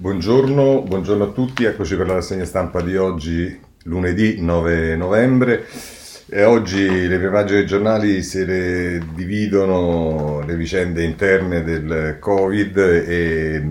Buongiorno, buongiorno, a tutti, eccoci per la rassegna stampa di oggi, lunedì 9 novembre. E oggi le prime pagine dei giornali se le dividono le vicende interne del Covid e,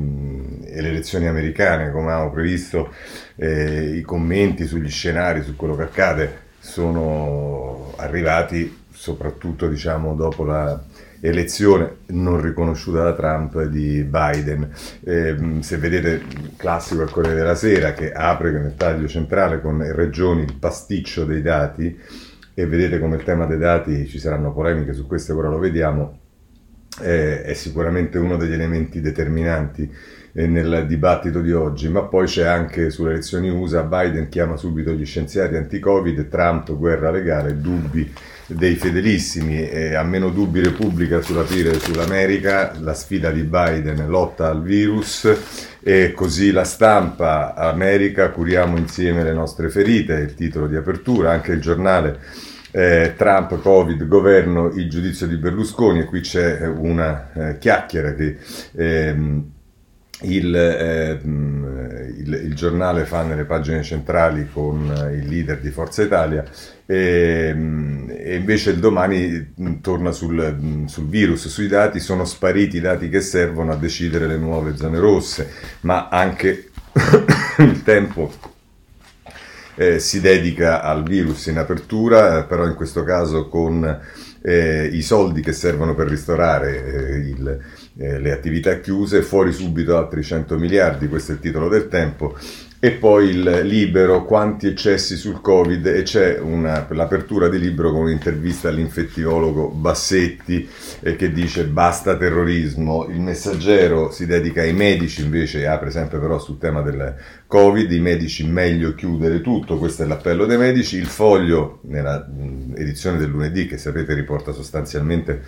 e le elezioni americane, come avevamo previsto, eh, i commenti sugli scenari, su quello che accade, sono arrivati soprattutto diciamo, dopo la elezione non riconosciuta da Trump di Biden. Eh, se vedete il classico al Corriere della Sera che apre nel taglio centrale con regioni il pasticcio dei dati e vedete come il tema dei dati ci saranno polemiche su questo, ora lo vediamo, eh, è sicuramente uno degli elementi determinanti eh, nel dibattito di oggi, ma poi c'è anche sulle elezioni USA, Biden chiama subito gli scienziati anti-Covid, Trump guerra legale, dubbi dei fedelissimi, e a meno dubbi Repubblica sull'aprire sull'America, la sfida di Biden lotta al virus e così la stampa America curiamo insieme le nostre ferite, il titolo di apertura, anche il giornale eh, Trump, Covid, governo, il giudizio di Berlusconi e qui c'è una eh, chiacchiera che ehm, il, eh, il, il, giornale fa nelle pagine centrali con il leader di Forza Italia e, e invece il domani torna sul, sul, virus, sui dati, sono spariti i dati che servono a decidere le nuove zone rosse, ma anche il tempo eh, si dedica al virus in apertura, però in questo caso con eh, i soldi che servono per ristorare eh, il, eh, le attività chiuse, fuori subito altri 100 miliardi, questo è il titolo del tempo, e poi il libero, quanti eccessi sul Covid e c'è una, l'apertura di libro con un'intervista all'infettivologo Bassetti eh, che dice basta terrorismo, il messaggero si dedica ai medici invece apre sempre però sul tema del Covid, i medici meglio chiudere tutto, questo è l'appello dei medici, il foglio nella edizione del lunedì che sapete riporta sostanzialmente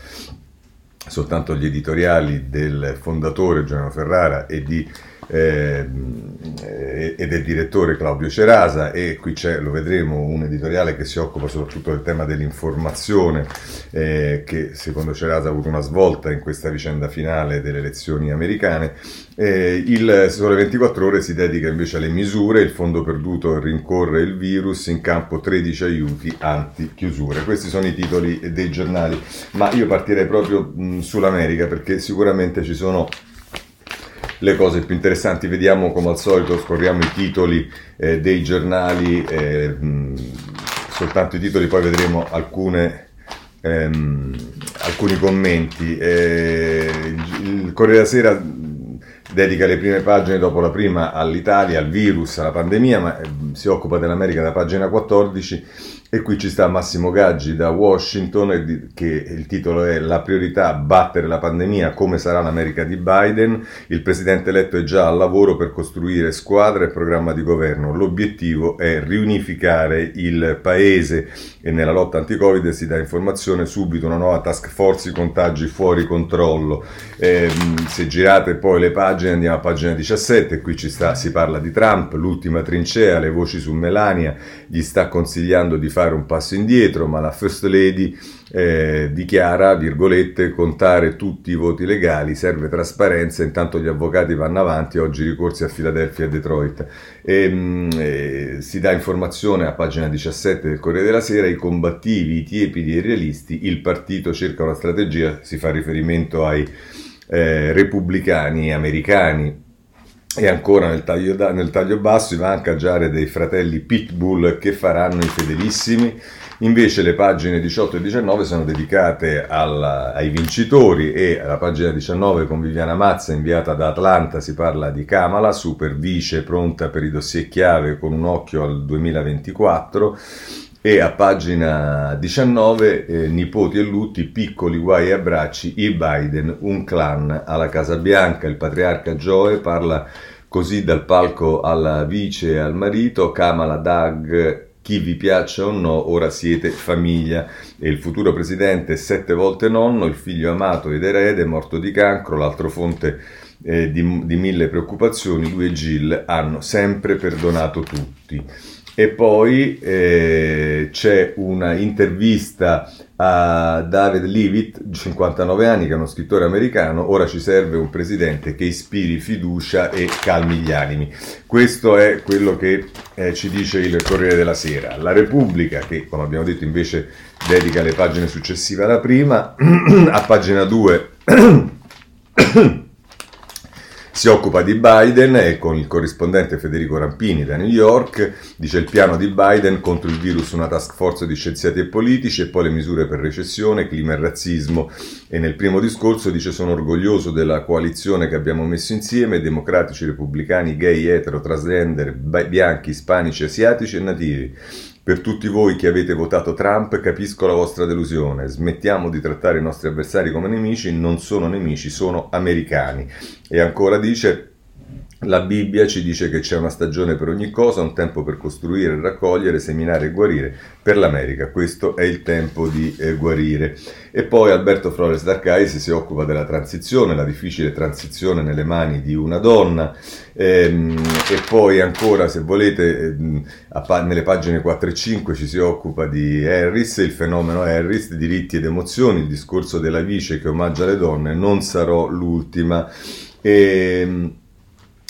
soltanto gli editoriali del fondatore Giovanni Ferrara e di eh, e del direttore Claudio Cerasa e qui c'è, lo vedremo, un editoriale che si occupa soprattutto del tema dell'informazione eh, che secondo Cerasa ha avuto una svolta in questa vicenda finale delle elezioni americane. Eh, il Sole 24 Ore si dedica invece alle misure, il fondo perduto rincorre il virus, in campo 13 aiuti anti-chiusure. Questi sono i titoli dei giornali, ma io partirei proprio mh, sull'America perché sicuramente ci sono le cose più interessanti. Vediamo come al solito, scorriamo i titoli eh, dei giornali, eh, mh, soltanto i titoli, poi vedremo alcune, ehm, alcuni commenti. Eh, il Corriere della Sera dedica le prime pagine dopo la prima all'Italia, al virus, alla pandemia, ma eh, si occupa dell'America da pagina 14 e qui ci sta Massimo Gaggi da Washington, che il titolo è La priorità, battere la pandemia, come sarà l'America di Biden. Il presidente eletto è già al lavoro per costruire squadra e programma di governo. L'obiettivo è riunificare il paese e nella lotta anti-Covid si dà informazione subito una nuova task force, i contagi fuori controllo. Eh, se girate poi le pagine, andiamo a pagina 17, qui ci sta, si parla di Trump, l'ultima trincea, le voci su Melania, gli sta consigliando di fare fare un passo indietro, ma la First Lady eh, dichiara, virgolette, contare tutti i voti legali, serve trasparenza, intanto gli avvocati vanno avanti, oggi ricorsi a Filadelfia e Detroit. E, ehm, eh, si dà informazione a pagina 17 del Corriere della Sera, i combattivi, i tiepidi e i realisti, il partito cerca una strategia, si fa riferimento ai eh, repubblicani americani e ancora nel taglio, nel taglio basso i mancaggiare dei fratelli Pitbull che faranno i fedelissimi. Invece le pagine 18 e 19 sono dedicate alla, ai vincitori e alla pagina 19 con Viviana Mazza inviata da Atlanta si parla di Kamala, super vice pronta per i dossier chiave con un occhio al 2024 e a pagina 19, eh, nipoti e lutti, piccoli guai e abbracci, i Biden, un clan alla Casa Bianca, il patriarca Joe parla così dal palco alla vice e al marito, Kamala Doug, chi vi piaccia o no, ora siete famiglia. E il futuro presidente sette volte nonno, il figlio amato ed erede, morto di cancro, l'altro fonte eh, di, di, mille preoccupazioni, lui e Jill hanno sempre perdonato tutti. E poi eh, c'è una intervista a David Leavitt, 59 anni, che è uno scrittore americano, ora ci serve un presidente che ispiri fiducia e calmi gli animi. Questo è quello che eh, ci dice il Corriere della Sera. La Repubblica, che come abbiamo detto invece dedica le pagine successive alla prima, a pagina 2 si occupa di Biden e con il corrispondente Federico Rampini da New York dice il piano di Biden contro il virus una task force di scienziati e politici e poi le misure per recessione, clima e razzismo. E nel primo discorso dice sono orgoglioso della coalizione che abbiamo messo insieme democratici, repubblicani, gay, etero, transgender, bianchi, ispanici, asiatici e nativi per tutti voi che avete votato Trump capisco la vostra delusione, smettiamo di trattare i nostri avversari come nemici, non sono nemici, sono americani. E ancora dice la Bibbia ci dice che c'è una stagione per ogni cosa, un tempo per costruire, raccogliere, seminare e guarire. Per l'America questo è il tempo di eh, guarire. E poi Alberto Flores d'Arcais si occupa della transizione, la difficile transizione nelle mani di una donna. Ehm, e poi ancora, se volete, ehm, nelle pagine 4 e 5 ci si occupa di Harris, il fenomeno Harris, diritti ed emozioni, il discorso della vice che omaggia le donne, non sarò l'ultima. Ehm,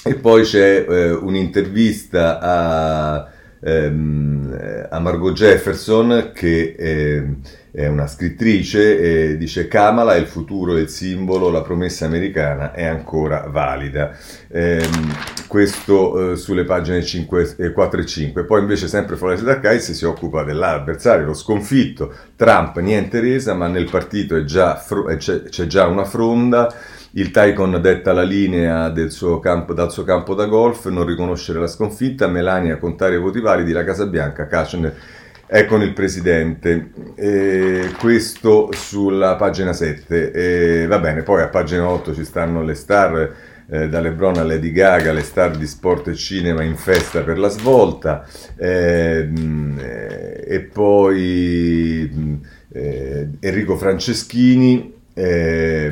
e poi c'è eh, un'intervista a, ehm, a, Margot Jefferson che eh, è una scrittrice e dice Kamala è il futuro, il simbolo, la promessa americana è ancora valida. Eh, questo eh, sulle pagine 5, 4 e 5. Poi invece sempre Flores D'Arcais si occupa dell'avversario, lo sconfitto. Trump niente resa, ma nel partito già, c'è, c'è già una fronda il Taikon detta la linea del suo campo, dal suo campo da golf, non riconoscere la sconfitta, Melania contare i voti validi, la Casa Bianca, Kushner è con il presidente. E questo sulla pagina 7. E va bene, poi a pagina 8 ci stanno le star. Eh, da Lebron a Lady Gaga, le star di sport e cinema in festa per la svolta, ehm, eh, e poi eh, Enrico Franceschini eh,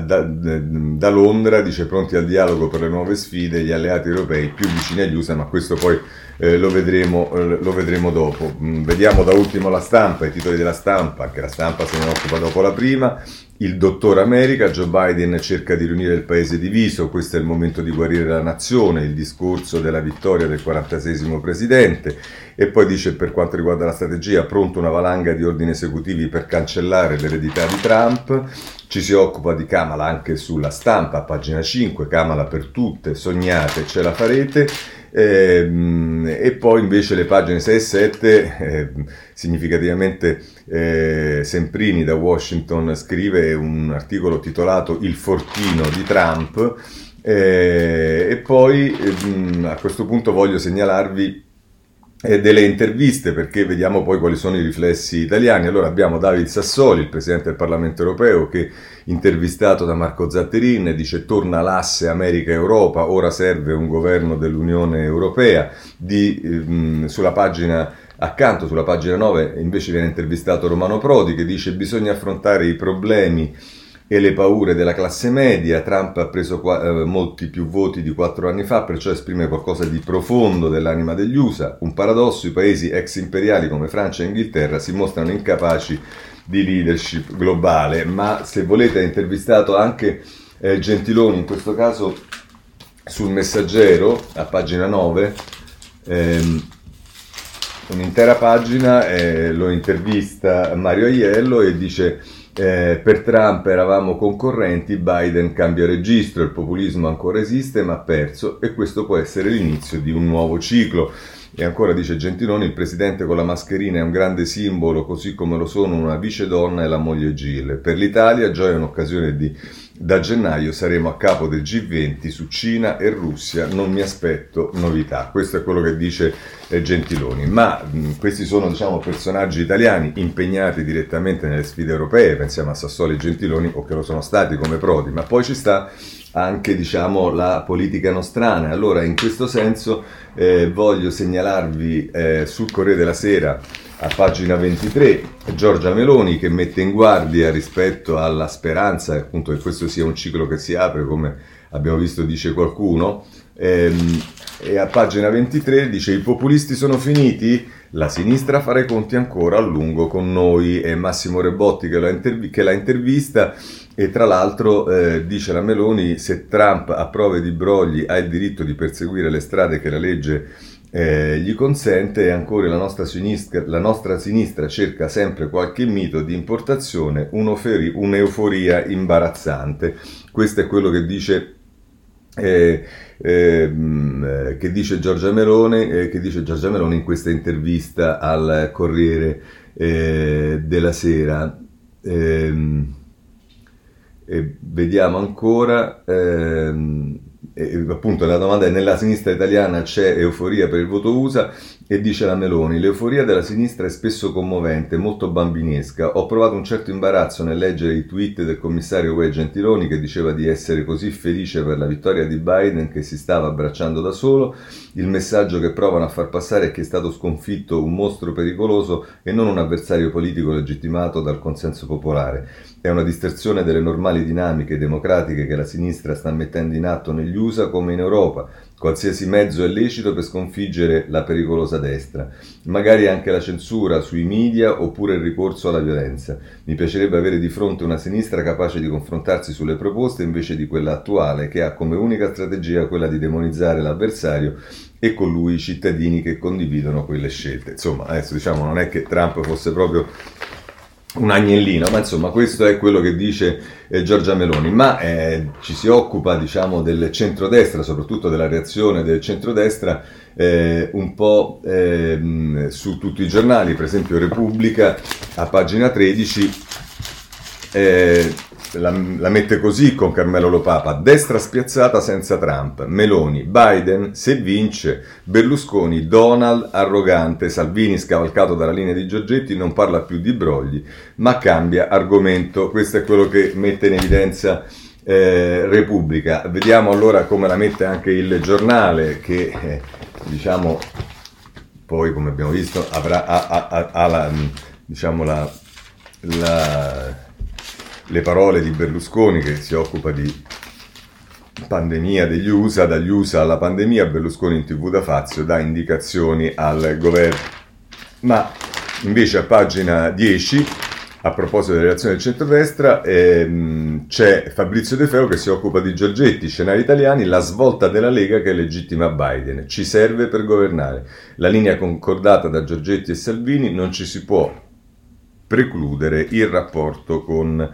da, da, Londra dice pronti al dialogo per le nuove sfide, gli alleati europei più vicini agli USA, ma questo poi eh, lo, vedremo, eh, lo, vedremo, dopo. Mm, vediamo da ultimo la stampa, i titoli della stampa, anche la stampa se ne occupa dopo la prima. Il dottor America, Joe Biden cerca di riunire il paese diviso, questo è il momento di guarire la nazione, il discorso della vittoria del 46 presidente e poi dice per quanto riguarda la strategia pronto una valanga di ordini esecutivi per cancellare l'eredità di Trump, ci si occupa di Kamala anche sulla stampa, pagina 5, Kamala per tutte, sognate, ce la farete. Eh, e poi invece le pagine 6 e 7 eh, significativamente eh, Semprini da Washington scrive un articolo titolato Il fortino di Trump eh, e poi ehm, a questo punto voglio segnalarvi delle interviste perché vediamo poi quali sono i riflessi italiani. Allora abbiamo David Sassoli, il Presidente del Parlamento europeo, che intervistato da Marco Zatterin dice torna l'asse America-Europa, ora serve un governo dell'Unione Europea. Di, ehm, sulla pagina accanto, sulla pagina 9, invece viene intervistato Romano Prodi che dice bisogna affrontare i problemi e le paure della classe media. Trump ha preso qua, eh, molti più voti di quattro anni fa, perciò esprime qualcosa di profondo dell'anima degli USA. Un paradosso, i paesi ex imperiali come Francia e Inghilterra si mostrano incapaci di leadership globale, ma se volete ha intervistato anche eh, Gentiloni, in questo caso sul messaggero, a pagina 9, ehm, un'intera pagina, eh, lo intervista Mario Aiello e dice eh, per Trump eravamo concorrenti, Biden cambia registro, il populismo ancora esiste ma ha perso e questo può essere l'inizio di un nuovo ciclo. E ancora dice Gentiloni, il presidente con la mascherina è un grande simbolo, così come lo sono una vice donna e la moglie Gil. Per l'Italia già è un'occasione di da gennaio saremo a capo del G20 su Cina e Russia, non mi aspetto novità. Questo è quello che dice eh, Gentiloni. Ma mh, questi sono diciamo, personaggi italiani impegnati direttamente nelle sfide europee, pensiamo a Sassoli e Gentiloni o che lo sono stati come Prodi, ma poi ci sta anche diciamo, la politica nostrana. Allora, in questo senso eh, voglio segnalarvi eh, sul Corriere della Sera a pagina 23 Giorgia Meloni che mette in guardia rispetto alla speranza appunto che questo sia un ciclo che si apre come abbiamo visto dice qualcuno Ehm, e a pagina 23 dice i populisti sono finiti? La sinistra farà i conti ancora a lungo con noi. È Massimo Rebotti che, intervi- che l'ha intervista e tra l'altro eh, dice la Meloni se Trump a prove di brogli ha il diritto di perseguire le strade che la legge eh, gli consente e ancora la nostra, sinistra, la nostra sinistra cerca sempre qualche mito di importazione, un'euforia imbarazzante. Questo è quello che dice eh, eh, che dice Giorgia Meloni, eh, che dice Giorgia Meloni in questa intervista al Corriere eh, della Sera. Ehm, vediamo ancora. Ehm, e, appunto la domanda è nella sinistra italiana c'è euforia per il voto USA e dice la Meloni l'euforia della sinistra è spesso commovente, molto bambinesca. Ho provato un certo imbarazzo nel leggere i tweet del commissario UE Gentiloni che diceva di essere così felice per la vittoria di Biden che si stava abbracciando da solo. Il messaggio che provano a far passare è che è stato sconfitto un mostro pericoloso e non un avversario politico legittimato dal consenso popolare è una distorsione delle normali dinamiche democratiche che la sinistra sta mettendo in atto negli USA come in Europa. Qualsiasi mezzo è lecito per sconfiggere la pericolosa destra, magari anche la censura sui media oppure il ricorso alla violenza. Mi piacerebbe avere di fronte una sinistra capace di confrontarsi sulle proposte invece di quella attuale che ha come unica strategia quella di demonizzare l'avversario e con lui i cittadini che condividono quelle scelte. Insomma, adesso diciamo non è che Trump fosse proprio un agnellino, ma insomma questo è quello che dice eh, Giorgia Meloni, ma eh, ci si occupa diciamo del centrodestra, soprattutto della reazione del centrodestra eh, un po' ehm, su tutti i giornali, per esempio Repubblica a pagina 13 eh, la, la, mette così con Carmelo Lopapa, destra spiazzata senza Trump, Meloni, Biden, se vince, Berlusconi, Donald, arrogante, Salvini scavalcato dalla linea di Giorgetti, non parla più di brogli, ma cambia argomento, questo è quello che mette in evidenza eh, Repubblica. Vediamo allora come la mette anche il giornale che eh, diciamo poi come abbiamo visto avrà ha, ha, ha la, diciamo la, la le parole di Berlusconi che si occupa di pandemia degli USA, dagli USA alla pandemia, Berlusconi in tv da Fazio dà indicazioni al governo. Ma invece a pagina 10, a proposito delle relazioni del centrodestra, ehm, c'è Fabrizio De Feo che si occupa di Giorgetti, scenari italiani, la svolta della Lega che legittima Biden, ci serve per governare. La linea concordata da Giorgetti e Salvini non ci si può precludere il rapporto con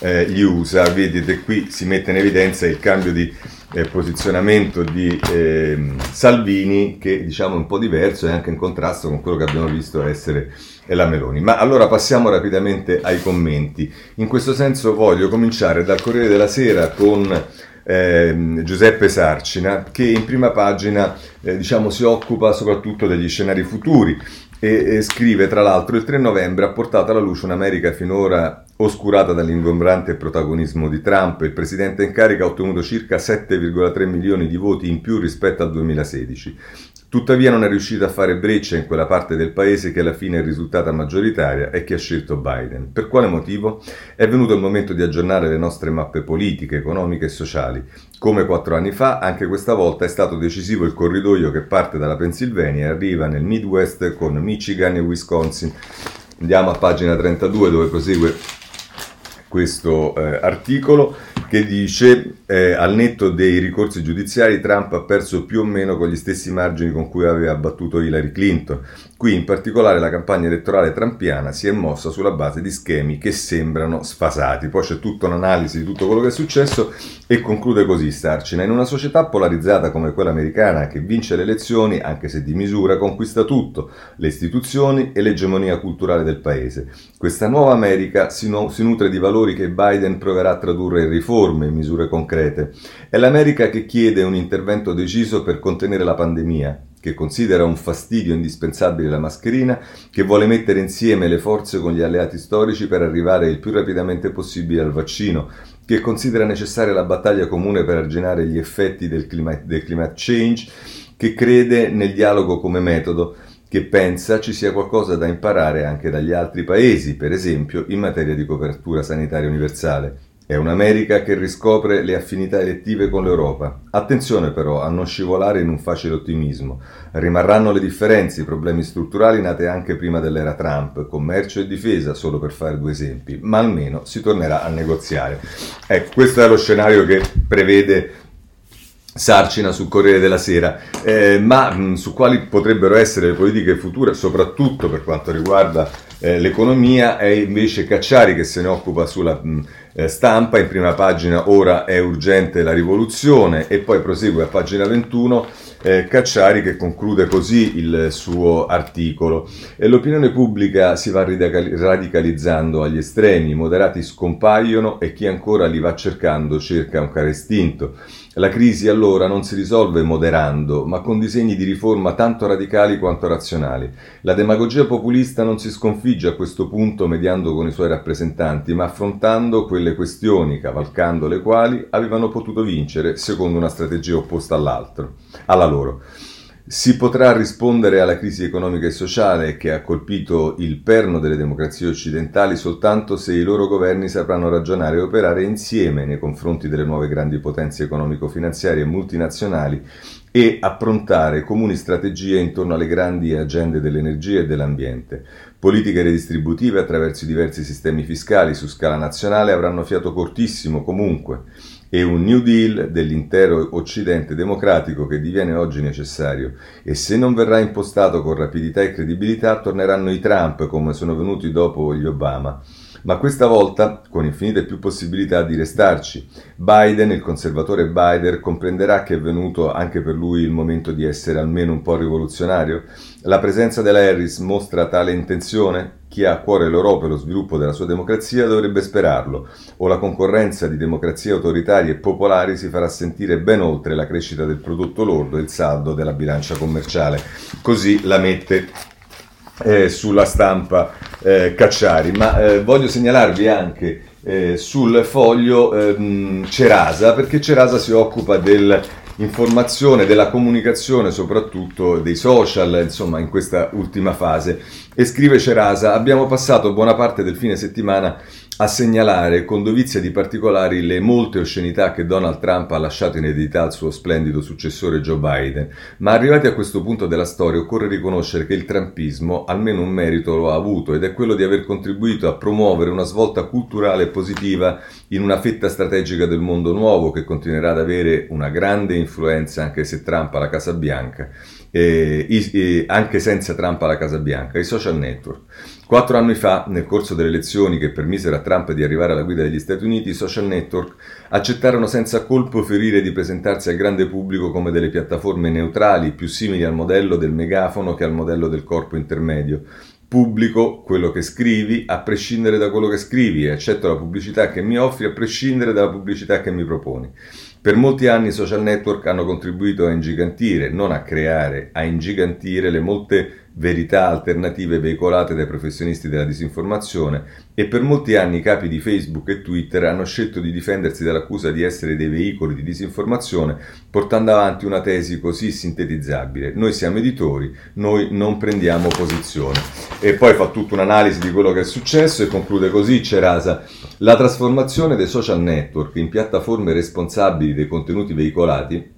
eh, gli USA. Vedete qui si mette in evidenza il cambio di eh, posizionamento di eh, Salvini che diciamo è un po' diverso e anche in contrasto con quello che abbiamo visto essere la Meloni. Ma allora passiamo rapidamente ai commenti. In questo senso voglio cominciare dal Corriere della Sera con eh, Giuseppe Sarcina che in prima pagina eh, diciamo, si occupa soprattutto degli scenari futuri e, e, scrive tra l'altro il 3 novembre ha portato alla luce un'America finora oscurata dall'ingombrante protagonismo di Trump. Il presidente in carica ha ottenuto circa 7,3 milioni di voti in più rispetto al 2016. Tuttavia non è riuscita a fare breccia in quella parte del paese che alla fine è risultata maggioritaria e che ha scelto Biden. Per quale motivo? È venuto il momento di aggiornare le nostre mappe politiche, economiche e sociali. Come quattro anni fa, anche questa volta è stato decisivo il corridoio che parte dalla Pennsylvania e arriva nel Midwest con Michigan e Wisconsin. Andiamo a pagina 32 dove prosegue questo eh, articolo che dice eh, al netto dei ricorsi giudiziari Trump ha perso più o meno con gli stessi margini con cui aveva battuto Hillary Clinton. Qui in particolare la campagna elettorale trampiana si è mossa sulla base di schemi che sembrano sfasati. Poi c'è tutta un'analisi di tutto quello che è successo e conclude così Starcina. In una società polarizzata come quella americana che vince le elezioni, anche se di misura, conquista tutto, le istituzioni e l'egemonia culturale del paese. Questa nuova America si, no- si nutre di valori che Biden proverà a tradurre in riforme riforme e misure concrete. È l'America che chiede un intervento deciso per contenere la pandemia, che considera un fastidio indispensabile la mascherina, che vuole mettere insieme le forze con gli alleati storici per arrivare il più rapidamente possibile al vaccino, che considera necessaria la battaglia comune per arginare gli effetti del climate, del climate change, che crede nel dialogo come metodo, che pensa ci sia qualcosa da imparare anche dagli altri paesi, per esempio in materia di copertura sanitaria universale È un'America che riscopre le affinità elettive con l'Europa. Attenzione però a non scivolare in un facile ottimismo. Rimarranno le differenze, i problemi strutturali nati anche prima dell'era Trump, commercio e difesa, solo per fare due esempi, ma almeno si tornerà a negoziare. Ecco, questo è lo scenario che prevede Sarcina sul Corriere della Sera, eh, ma mh, su quali potrebbero essere le politiche future, soprattutto per quanto riguarda eh, l'economia, è invece Cacciari che se ne occupa sulla mh, eh, stampa, in prima pagina ora è urgente la rivoluzione e poi prosegue a pagina 21 eh, Cacciari che conclude così il suo articolo. E l'opinione pubblica si va radicalizzando agli estremi, i moderati scompaiono e chi ancora li va cercando cerca un care istinto. La crisi allora non si risolve moderando, ma con disegni di riforma tanto radicali quanto razionali. La demagogia populista non si sconfigge a questo punto mediando con i suoi rappresentanti, ma affrontando quelle questioni, cavalcando le quali avevano potuto vincere secondo una strategia opposta all'altro, alla loro. Si potrà rispondere alla crisi economica e sociale che ha colpito il perno delle democrazie occidentali soltanto se i loro governi sapranno ragionare e operare insieme nei confronti delle nuove grandi potenze economico-finanziarie multinazionali e approntare comuni strategie intorno alle grandi agende dell'energia e dell'ambiente. Politiche redistributive attraverso i diversi sistemi fiscali su scala nazionale avranno fiato cortissimo comunque e un New Deal dell'intero Occidente democratico che diviene oggi necessario e se non verrà impostato con rapidità e credibilità torneranno i Trump come sono venuti dopo gli Obama ma questa volta con infinite più possibilità di restarci. Biden, il conservatore Biden, comprenderà che è venuto anche per lui il momento di essere almeno un po' rivoluzionario? La presenza della Harris mostra tale intenzione? Chi ha a cuore l'Europa e lo sviluppo della sua democrazia dovrebbe sperarlo, o la concorrenza di democrazie autoritarie e popolari si farà sentire ben oltre la crescita del prodotto lordo e il saldo della bilancia commerciale. Così la mette eh, sulla stampa eh, Cacciari, ma eh, voglio segnalarvi anche eh, sul foglio ehm, Cerasa, perché Cerasa si occupa dell'informazione, della comunicazione, soprattutto dei social, insomma, in questa ultima fase. E scrive Cerasa, abbiamo passato buona parte del fine settimana a segnalare con dovizia di particolari le molte oscenità che Donald Trump ha lasciato in eredità al suo splendido successore Joe Biden, ma arrivati a questo punto della storia occorre riconoscere che il trumpismo almeno un merito lo ha avuto ed è quello di aver contribuito a promuovere una svolta culturale positiva in una fetta strategica del mondo nuovo che continuerà ad avere una grande influenza anche se Trump ha la Casa Bianca eh, i, anche senza Trump alla Casa Bianca, i social network. Quattro anni fa, nel corso delle elezioni che permisero a Trump di arrivare alla guida degli Stati Uniti, i social network accettarono senza colpo ferire di presentarsi al grande pubblico come delle piattaforme neutrali, più simili al modello del megafono che al modello del corpo intermedio. Pubblico quello che scrivi a prescindere da quello che scrivi e accetto la pubblicità che mi offri a prescindere dalla pubblicità che mi proponi. Per molti anni i social network hanno contribuito a ingigantire, non a creare, a ingigantire le molte verità alternative veicolate dai professionisti della disinformazione e per molti anni i capi di Facebook e Twitter hanno scelto di difendersi dall'accusa di essere dei veicoli di disinformazione portando avanti una tesi così sintetizzabile. Noi siamo editori, noi non prendiamo posizione. E poi fa tutta un'analisi di quello che è successo e conclude così Cerasa. La trasformazione dei social network in piattaforme responsabili dei contenuti veicolati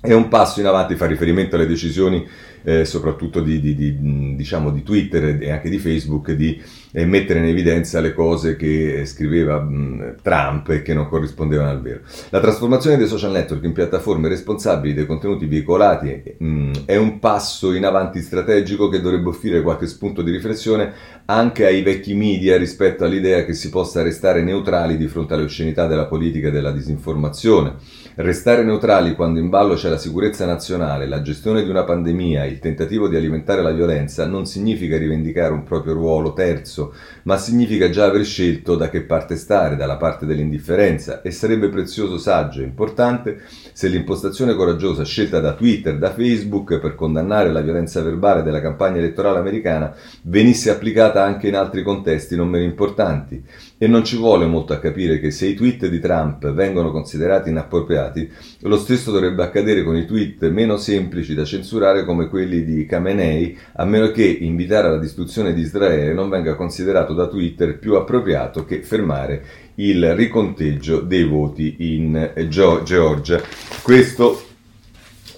è un passo in avanti, fa riferimento alle decisioni eh, soprattutto di, di, di, diciamo, di, Twitter e anche di Facebook, di eh, mettere in evidenza le cose che scriveva mh, Trump e che non corrispondevano al vero. La trasformazione dei social network in piattaforme responsabili dei contenuti veicolati mh, è un passo in avanti strategico che dovrebbe offrire qualche spunto di riflessione anche ai vecchi media rispetto all'idea che si possa restare neutrali di fronte alle oscenità della politica e della disinformazione. Restare neutrali quando in ballo c'è la sicurezza nazionale, la gestione di una pandemia, il tentativo di alimentare la violenza non significa rivendicare un proprio ruolo terzo, ma significa già aver scelto da che parte stare, dalla parte dell'indifferenza, e sarebbe prezioso, saggio e importante se l'impostazione coraggiosa scelta da Twitter, da Facebook, per condannare la violenza verbale della campagna elettorale americana venisse applicata anche in altri contesti non meno importanti. E non ci vuole molto a capire che se i tweet di Trump vengono considerati inappropriati, lo stesso dovrebbe accadere con i tweet meno semplici da censurare come quelli di Khamenei, a meno che invitare alla distruzione di Israele non venga considerato da Twitter più appropriato che fermare il riconteggio dei voti in Georgia. Questo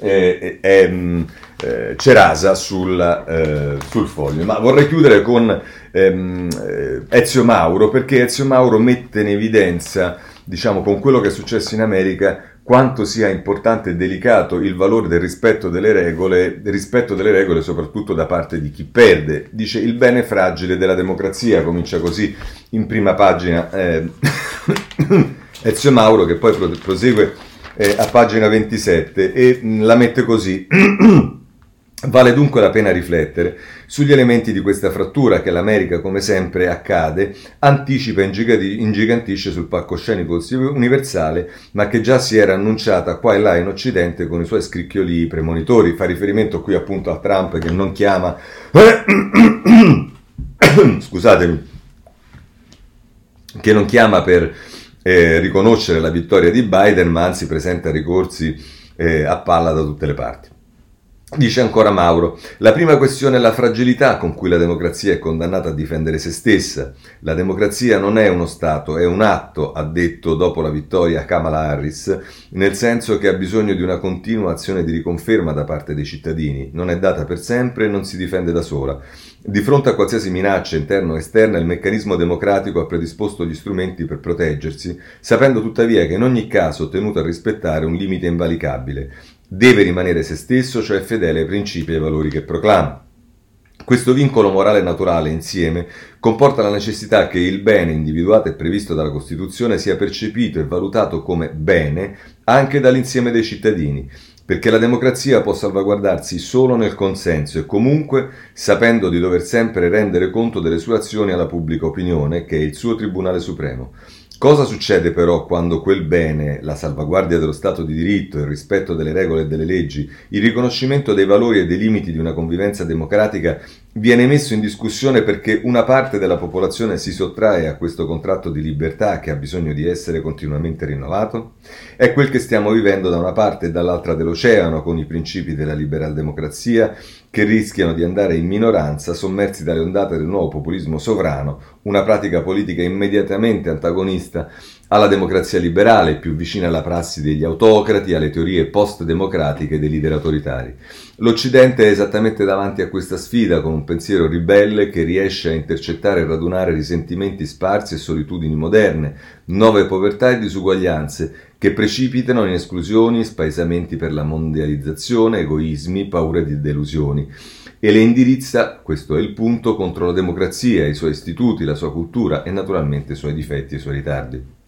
è, è, mm, eh, Cerasa sul, eh, sul, foglio. Ma vorrei chiudere con ehm, eh, Ezio Mauro, perché Ezio Mauro mette in evidenza, diciamo, con quello che è successo in America, quanto sia importante e delicato il valore del rispetto delle regole, del rispetto delle regole soprattutto da parte di chi perde. Dice il bene fragile della democrazia, comincia così in prima pagina eh, Ezio Mauro che poi prosegue eh, a pagina 27 e mh, la mette così. Vale dunque la pena riflettere sugli elementi di questa frattura che l'America, come sempre accade, anticipa e ingigantisce sul palcoscenico universale, ma che già si era annunciata qua e là in Occidente con i suoi scricchioli premonitori. Fa riferimento qui appunto a Trump che non chiama... Scusatemi. Che non chiama per eh, riconoscere la vittoria di Biden, ma anzi presenta ricorsi eh, a palla da tutte le parti. Dice ancora Mauro, la prima questione è la fragilità con cui la democrazia è condannata a difendere se stessa. La democrazia non è uno Stato, è un atto, ha detto dopo la vittoria Kamala Harris, nel senso che ha bisogno di una continua azione di riconferma da parte dei cittadini. Non è data per sempre e non si difende da sola. Di fronte a qualsiasi minaccia interna o esterna, il meccanismo democratico ha predisposto gli strumenti per proteggersi, sapendo tuttavia che in ogni caso è tenuto a rispettare un limite invalicabile deve rimanere se stesso, cioè fedele ai principi e ai valori che proclama. Questo vincolo morale naturale insieme comporta la necessità che il bene individuato e previsto dalla Costituzione sia percepito e valutato come bene anche dall'insieme dei cittadini, perché la democrazia può salvaguardarsi solo nel consenso e comunque sapendo di dover sempre rendere conto delle sue azioni alla pubblica opinione, che è il suo Tribunale Supremo. Cosa succede però quando quel bene, la salvaguardia dello Stato di diritto, il rispetto delle regole e delle leggi, il riconoscimento dei valori e dei limiti di una convivenza democratica viene messo in discussione perché una parte della popolazione si sottrae a questo contratto di libertà che ha bisogno di essere continuamente rinnovato? È quel che stiamo vivendo da una parte e dall'altra dell'oceano con i principi della liberal democrazia che rischiano di andare in minoranza sommersi dalle ondate del nuovo populismo sovrano, una pratica politica immediatamente antagonista alla democrazia liberale, più vicina alla prassi degli autocrati, alle teorie post-democratiche dei leader autoritari. L'Occidente è esattamente davanti a questa sfida con un pensiero ribelle che riesce a intercettare e radunare risentimenti sparsi e solitudini moderne, nuove povertà e disuguaglianze che precipitano in esclusioni, spaesamenti per la mondializzazione, egoismi, paure di delusioni e le indirizza, questo è il punto, contro la democrazia, i suoi istituti, la sua cultura e naturalmente i suoi difetti e i suoi ritardi.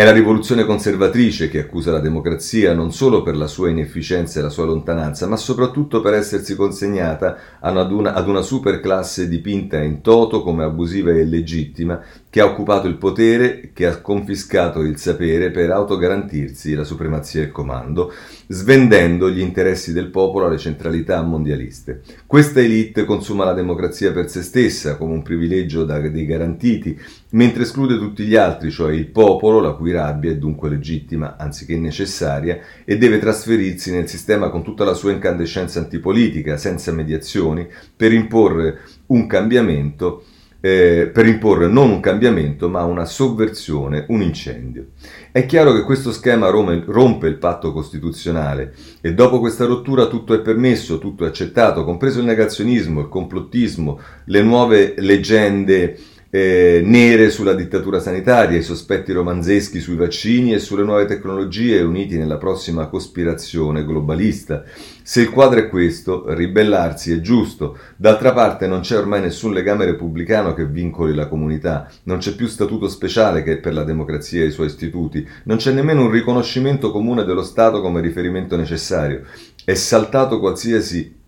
È la rivoluzione conservatrice che accusa la democrazia non solo per la sua inefficienza e la sua lontananza, ma soprattutto per essersi consegnata ad una, ad una superclasse dipinta in toto come abusiva e illegittima, che ha occupato il potere, che ha confiscato il sapere per autogarantirsi la supremazia e il comando, svendendo gli interessi del popolo alle centralità mondialiste. Questa elite consuma la democrazia per se stessa come un privilegio da, dei garantiti, mentre esclude tutti gli altri, cioè il popolo, la cui rabbia è dunque legittima anziché necessaria, e deve trasferirsi nel sistema con tutta la sua incandescenza antipolitica, senza mediazioni, per imporre un cambiamento eh, per imporre non un cambiamento ma una sovversione, un incendio. È chiaro che questo schema rompe il patto costituzionale e dopo questa rottura tutto è permesso, tutto è accettato, compreso il negazionismo, il complottismo, le nuove leggende eh, nere sulla dittatura sanitaria, i sospetti romanzeschi sui vaccini e sulle nuove tecnologie uniti nella prossima cospirazione globalista. Se il quadro è questo, ribellarsi è giusto. D'altra parte non c'è ormai nessun legame repubblicano che vincoli la comunità, non c'è più statuto speciale che per la democrazia e i suoi istituti, non c'è nemmeno un riconoscimento comune dello Stato come riferimento necessario. È saltato qualsiasi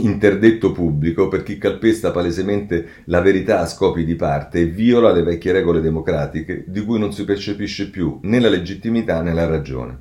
interdetto pubblico per chi calpesta palesemente la verità a scopi di parte e viola le vecchie regole democratiche di cui non si percepisce più né la legittimità né la ragione.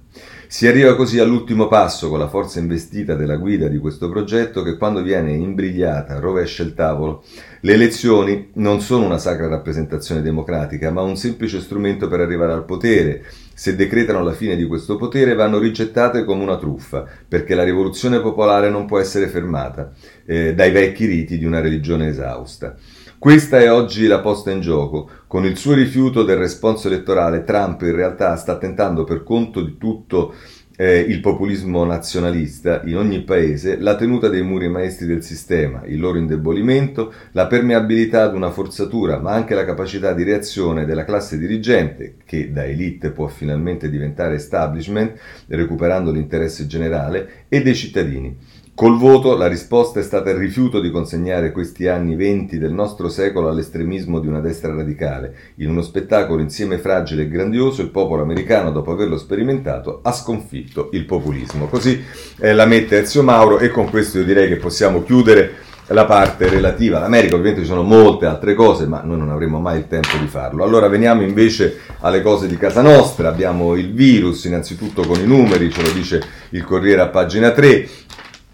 Si arriva così all'ultimo passo con la forza investita della guida di questo progetto che quando viene imbrigliata rovescia il tavolo. Le elezioni non sono una sacra rappresentazione democratica, ma un semplice strumento per arrivare al potere. Se decretano la fine di questo potere vanno rigettate come una truffa, perché la rivoluzione popolare non può essere fermata eh, dai vecchi riti di una religione esausta. Questa è oggi la posta in gioco. Con il suo rifiuto del responso elettorale, Trump in realtà sta tentando per conto di tutto eh, il populismo nazionalista in ogni paese, la tenuta dei muri maestri del sistema, il loro indebolimento, la permeabilità ad una forzatura, ma anche la capacità di reazione della classe dirigente, che da elite può finalmente diventare establishment, recuperando l'interesse generale, e dei cittadini. Col voto la risposta è stata il rifiuto di consegnare questi anni venti del nostro secolo all'estremismo di una destra radicale. In uno spettacolo insieme fragile e grandioso, il popolo americano, dopo averlo sperimentato, ha sconfitto il populismo. Così eh, la mette Ezio Mauro e con questo io direi che possiamo chiudere la parte relativa all'America, ovviamente ci sono molte altre cose, ma noi non avremo mai il tempo di farlo. Allora veniamo invece alle cose di casa nostra, abbiamo il virus, innanzitutto con i numeri, ce lo dice il Corriere a pagina 3,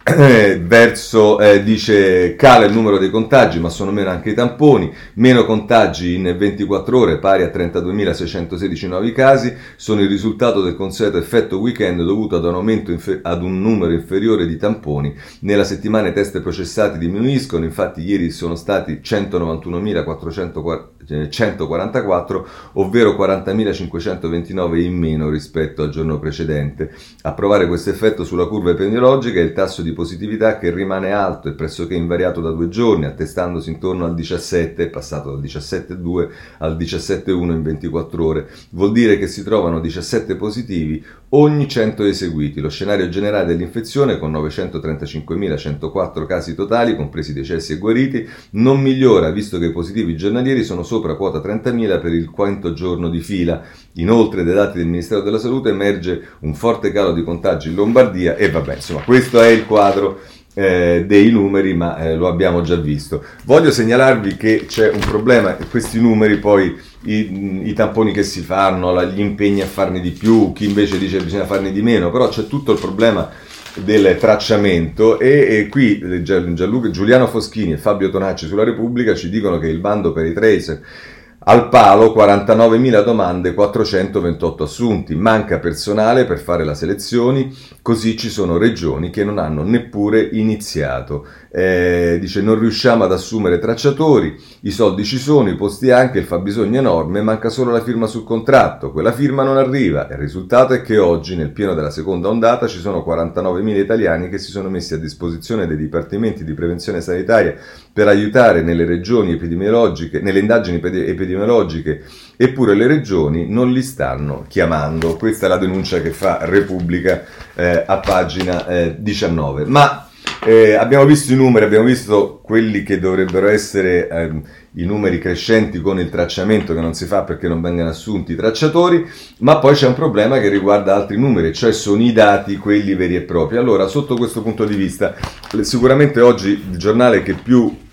eh, verso, eh, dice, cala il numero dei contagi, ma sono meno anche i tamponi, meno contagi in 24 ore, pari a 32.616 nuovi casi, sono il risultato del consueto effetto weekend dovuto ad un aumento infer- ad un numero inferiore di tamponi. Nella settimana i test processati diminuiscono, infatti ieri sono stati 191.440 eh, 144, ovvero 40.529 in meno rispetto al giorno precedente. A provare questo effetto sulla curva epidemiologica è il tasso di positività che rimane alto e pressoché invariato da due giorni, attestandosi intorno al 17, passato dal 17,2 al 17,1 in 24 ore. Vuol dire che si trovano 17 positivi ogni 100 eseguiti. Lo scenario generale dell'infezione, con 935.104 casi totali, compresi decessi e guariti, non migliora visto che i positivi giornalieri sono sopra quota 30.000 per il quinto giorno di fila. Inoltre, dai dati del Ministero della Salute emerge un forte calo di contagi in Lombardia e vabbè, insomma, questo è il quadro eh, dei numeri, ma eh, lo abbiamo già visto. Voglio segnalarvi che c'è un problema, questi numeri poi, i, i tamponi che si fanno, la, gli impegni a farne di più, chi invece dice che bisogna farne di meno, però c'è tutto il problema del tracciamento e, e qui Gianluca, Giuliano Foschini e Fabio Tonacci sulla Repubblica ci dicono che il bando per i tracer al palo 49.000 domande, 428 assunti, manca personale per fare le selezioni, così ci sono regioni che non hanno neppure iniziato. Eh, dice non riusciamo ad assumere tracciatori, i soldi ci sono, i posti anche, il fabbisogno è enorme, manca solo la firma sul contratto, quella firma non arriva. Il risultato è che oggi, nel pieno della seconda ondata, ci sono 49.000 italiani che si sono messi a disposizione dei dipartimenti di prevenzione sanitaria per aiutare nelle regioni epidemiologiche, nelle indagini epidemiologiche, eppure le regioni non li stanno chiamando. Questa è la denuncia che fa Repubblica eh, a pagina eh, 19. Ma eh, abbiamo visto i numeri, abbiamo visto quelli che dovrebbero essere eh, i numeri crescenti con il tracciamento che non si fa perché non vengono assunti i tracciatori, ma poi c'è un problema che riguarda altri numeri, cioè sono i dati, quelli veri e propri. Allora, sotto questo punto di vista, sicuramente oggi il giornale che più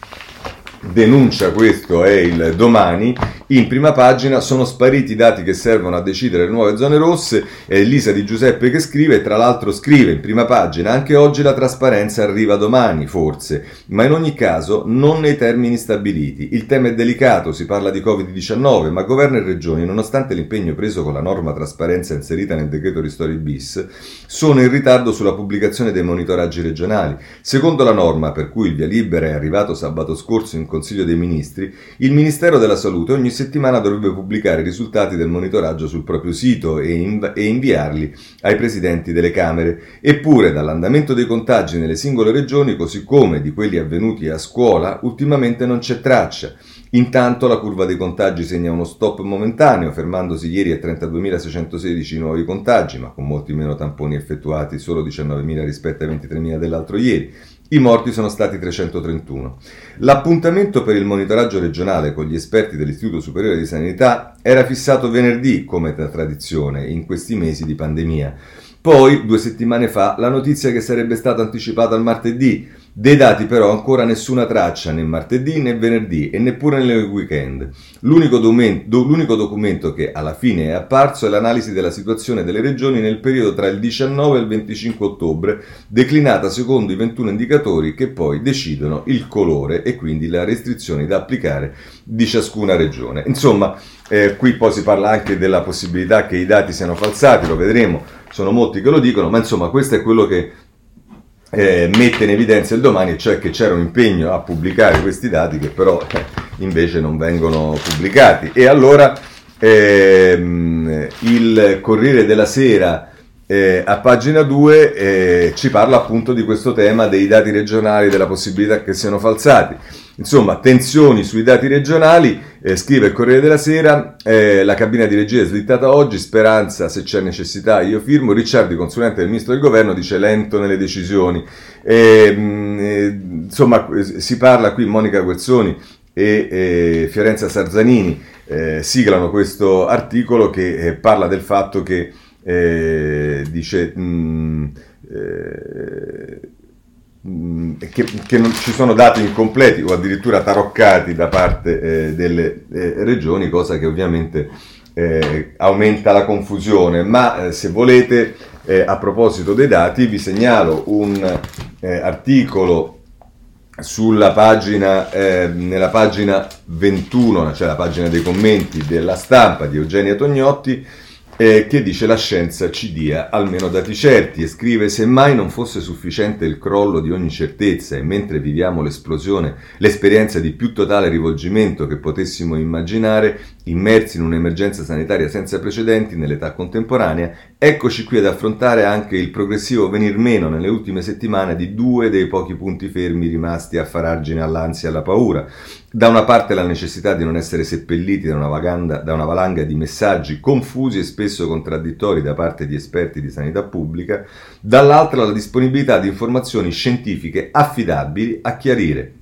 denuncia questo è il domani, in prima pagina sono spariti i dati che servono a decidere le nuove zone rosse, è Elisa Di Giuseppe che scrive, tra l'altro scrive in prima pagina, anche oggi la trasparenza arriva domani, forse, ma in ogni caso non nei termini stabiliti. Il tema è delicato, si parla di Covid-19, ma governo e regioni, nonostante l'impegno preso con la norma trasparenza inserita nel decreto Ristori bis, sono in ritardo sulla pubblicazione dei monitoraggi regionali. Secondo la norma, per cui il via libera è arrivato sabato scorso in Consiglio dei Ministri, il Ministero della Salute ogni settimana dovrebbe pubblicare i risultati del monitoraggio sul proprio sito e, inv- e inviarli ai presidenti delle Camere. Eppure, dall'andamento dei contagi nelle singole regioni, così come di quelli avvenuti a scuola, ultimamente non c'è traccia. Intanto la curva dei contagi segna uno stop momentaneo, fermandosi ieri a 32.616 nuovi contagi, ma con molti meno tamponi effettuati, solo 19.000 rispetto ai 23.000 dell'altro ieri. I morti sono stati 331. L'appuntamento per il monitoraggio regionale con gli esperti dell'Istituto Superiore di Sanità era fissato venerdì, come da tradizione, in questi mesi di pandemia. Poi, due settimane fa, la notizia che sarebbe stata anticipata al martedì, Dei dati però ancora nessuna traccia né martedì né venerdì e neppure nel weekend. L'unico, documento, l'unico documento che alla fine è apparso è l'analisi della situazione delle regioni nel periodo tra il 19 e il 25 ottobre, declinata secondo i 21 indicatori che poi decidono il colore e quindi le restrizioni da applicare di ciascuna regione. Insomma, eh, qui poi si parla anche della possibilità che i dati siano falsati, lo vedremo, sono molti che lo dicono, ma insomma questo è quello che eh, mette in evidenza il domani, cioè che c'era un impegno a pubblicare questi dati che però eh, invece non vengono pubblicati. E allora ehm, il Corriere della Sera eh, a pagina 2 eh, ci parla appunto di questo tema dei dati regionali, della possibilità che siano falsati. Insomma, tensioni sui dati regionali, eh, scrive il Corriere della Sera, eh, la cabina di regia è slittata oggi, speranza se c'è necessità io firmo, Ricciardi, consulente del ministro del governo, dice lento nelle decisioni. E, mh, eh, insomma, si parla qui, Monica Guerzoni e eh, Fiorenza Sarzanini eh, siglano questo articolo che eh, parla del fatto che dice... Mh, Mm, che, che, non ci sono dati incompleti o addirittura taroccati da parte eh, delle eh, regioni, cosa che ovviamente eh, aumenta la confusione. Ma eh, se volete, eh, a proposito dei dati, vi segnalo un eh, articolo sulla pagina, nella pagina 21, cioè la pagina dei commenti della stampa di Eugenia Tognotti, eh, che dice la scienza ci dia almeno dati certi e scrive se mai non fosse sufficiente il crollo di ogni certezza e mentre viviamo l'esplosione, l'esperienza di più totale rivolgimento che potessimo immaginare, immersi in un'emergenza sanitaria senza precedenti nell'età contemporanea, eccoci qui ad affrontare anche il progressivo venir meno nelle ultime settimane di due dei pochi punti fermi rimasti a far argine all'ansia e alla paura, da una parte la necessità di non essere seppelliti da una, vaganda, da una, valanga di messaggi confusi e spesso contraddittori da parte di esperti di sanità pubblica, dall'altra la disponibilità di informazioni scientifiche affidabili a chiarire,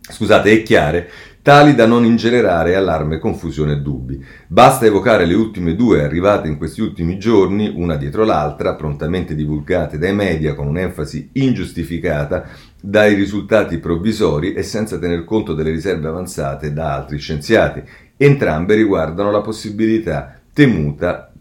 scusate, e chiare tali da non ingenerare allarme, confusione e dubbi. Basta evocare le ultime due arrivate in questi ultimi giorni, una dietro l'altra, prontamente divulgate dai media con un'enfasi ingiustificata dai risultati provvisori e senza tener conto delle riserve avanzate da altri scienziati. Entrambe riguardano la possibilità temuta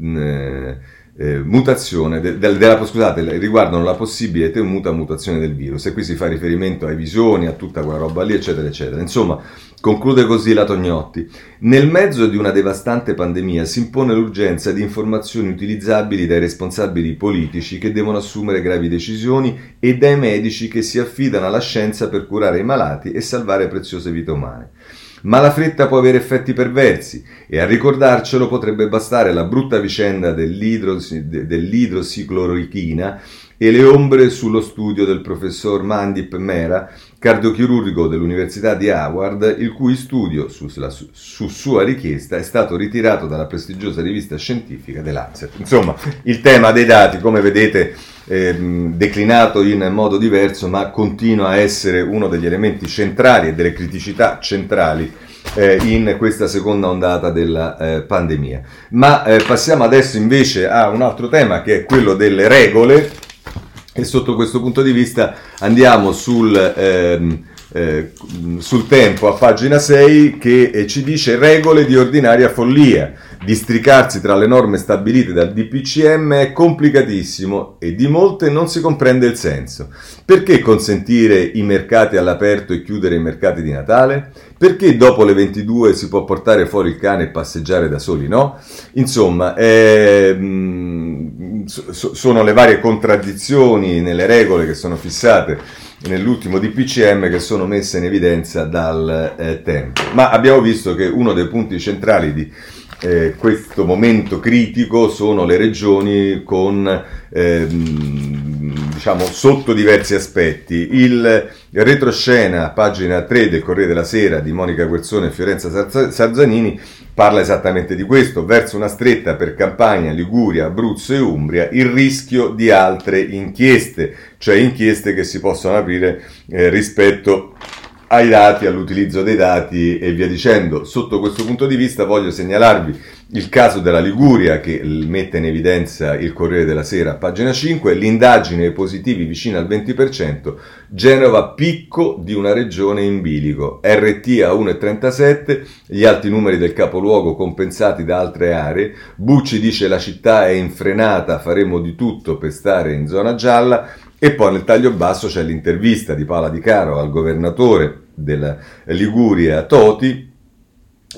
eh, eh, mutazione de, de, della, scusate, riguardano la possibile temuta mutazione del virus e qui si fa riferimento ai visioni, a tutta quella roba lì, eccetera, eccetera. Insomma, conclude così la Tognotti. Nel mezzo di una devastante pandemia si impone l'urgenza di informazioni utilizzabili dai responsabili politici che devono assumere gravi decisioni e dai medici che si affidano alla scienza per curare i malati e salvare preziose vite umane. Ma la fretta può avere effetti perversi e a ricordarcelo potrebbe bastare la brutta vicenda dell'idrosiclorochina e le ombre sullo studio del professor Mandip Mera, cardiochirurgo dell'Università di Howard, il cui studio, su, su, sua richiesta, è stato ritirato dalla prestigiosa rivista scientifica The Lancet. Insomma, il tema dei dati, come vedete, eh, declinato in modo diverso, ma continua a essere uno degli elementi centrali e delle criticità centrali eh, in questa seconda ondata della eh, pandemia. Ma eh, passiamo adesso invece a un altro tema che è quello delle regole e sotto questo punto di vista andiamo sul, ehm, eh, sul tempo a pagina 6 che eh, ci dice regole di ordinaria follia. Districarsi tra le norme stabilite dal DPCM è complicatissimo e di molte non si comprende il senso. Perché consentire i mercati all'aperto e chiudere i mercati di Natale? Perché dopo le 22 si può portare fuori il cane e passeggiare da soli, no? Insomma, ehm, sono le varie contraddizioni nelle regole che sono fissate nell'ultimo DPCM che sono messe in evidenza dal eh, tempo. Ma abbiamo visto che uno dei punti centrali di eh, questo momento critico sono le regioni con ehm, diciamo sotto diversi aspetti. Il retroscena, pagina 3 del Corriere della Sera di Monica Guerzone e Fiorenza Sarzanini parla esattamente di questo, verso una stretta per Campania, Liguria, Abruzzo e Umbria, il rischio di altre inchieste, cioè inchieste che si possono aprire eh, rispetto ai dati, all'utilizzo dei dati e via dicendo. Sotto questo punto di vista voglio segnalarvi il caso della Liguria che mette in evidenza il Corriere della Sera, pagina 5, l'indagine positivi vicina al 20%, Genova picco di una regione in bilico, RT a 1,37, gli alti numeri del capoluogo compensati da altre aree, Bucci dice la città è infrenata, faremo di tutto per stare in zona gialla, e poi nel taglio basso c'è l'intervista di Paola Di Caro al governatore della Liguria Toti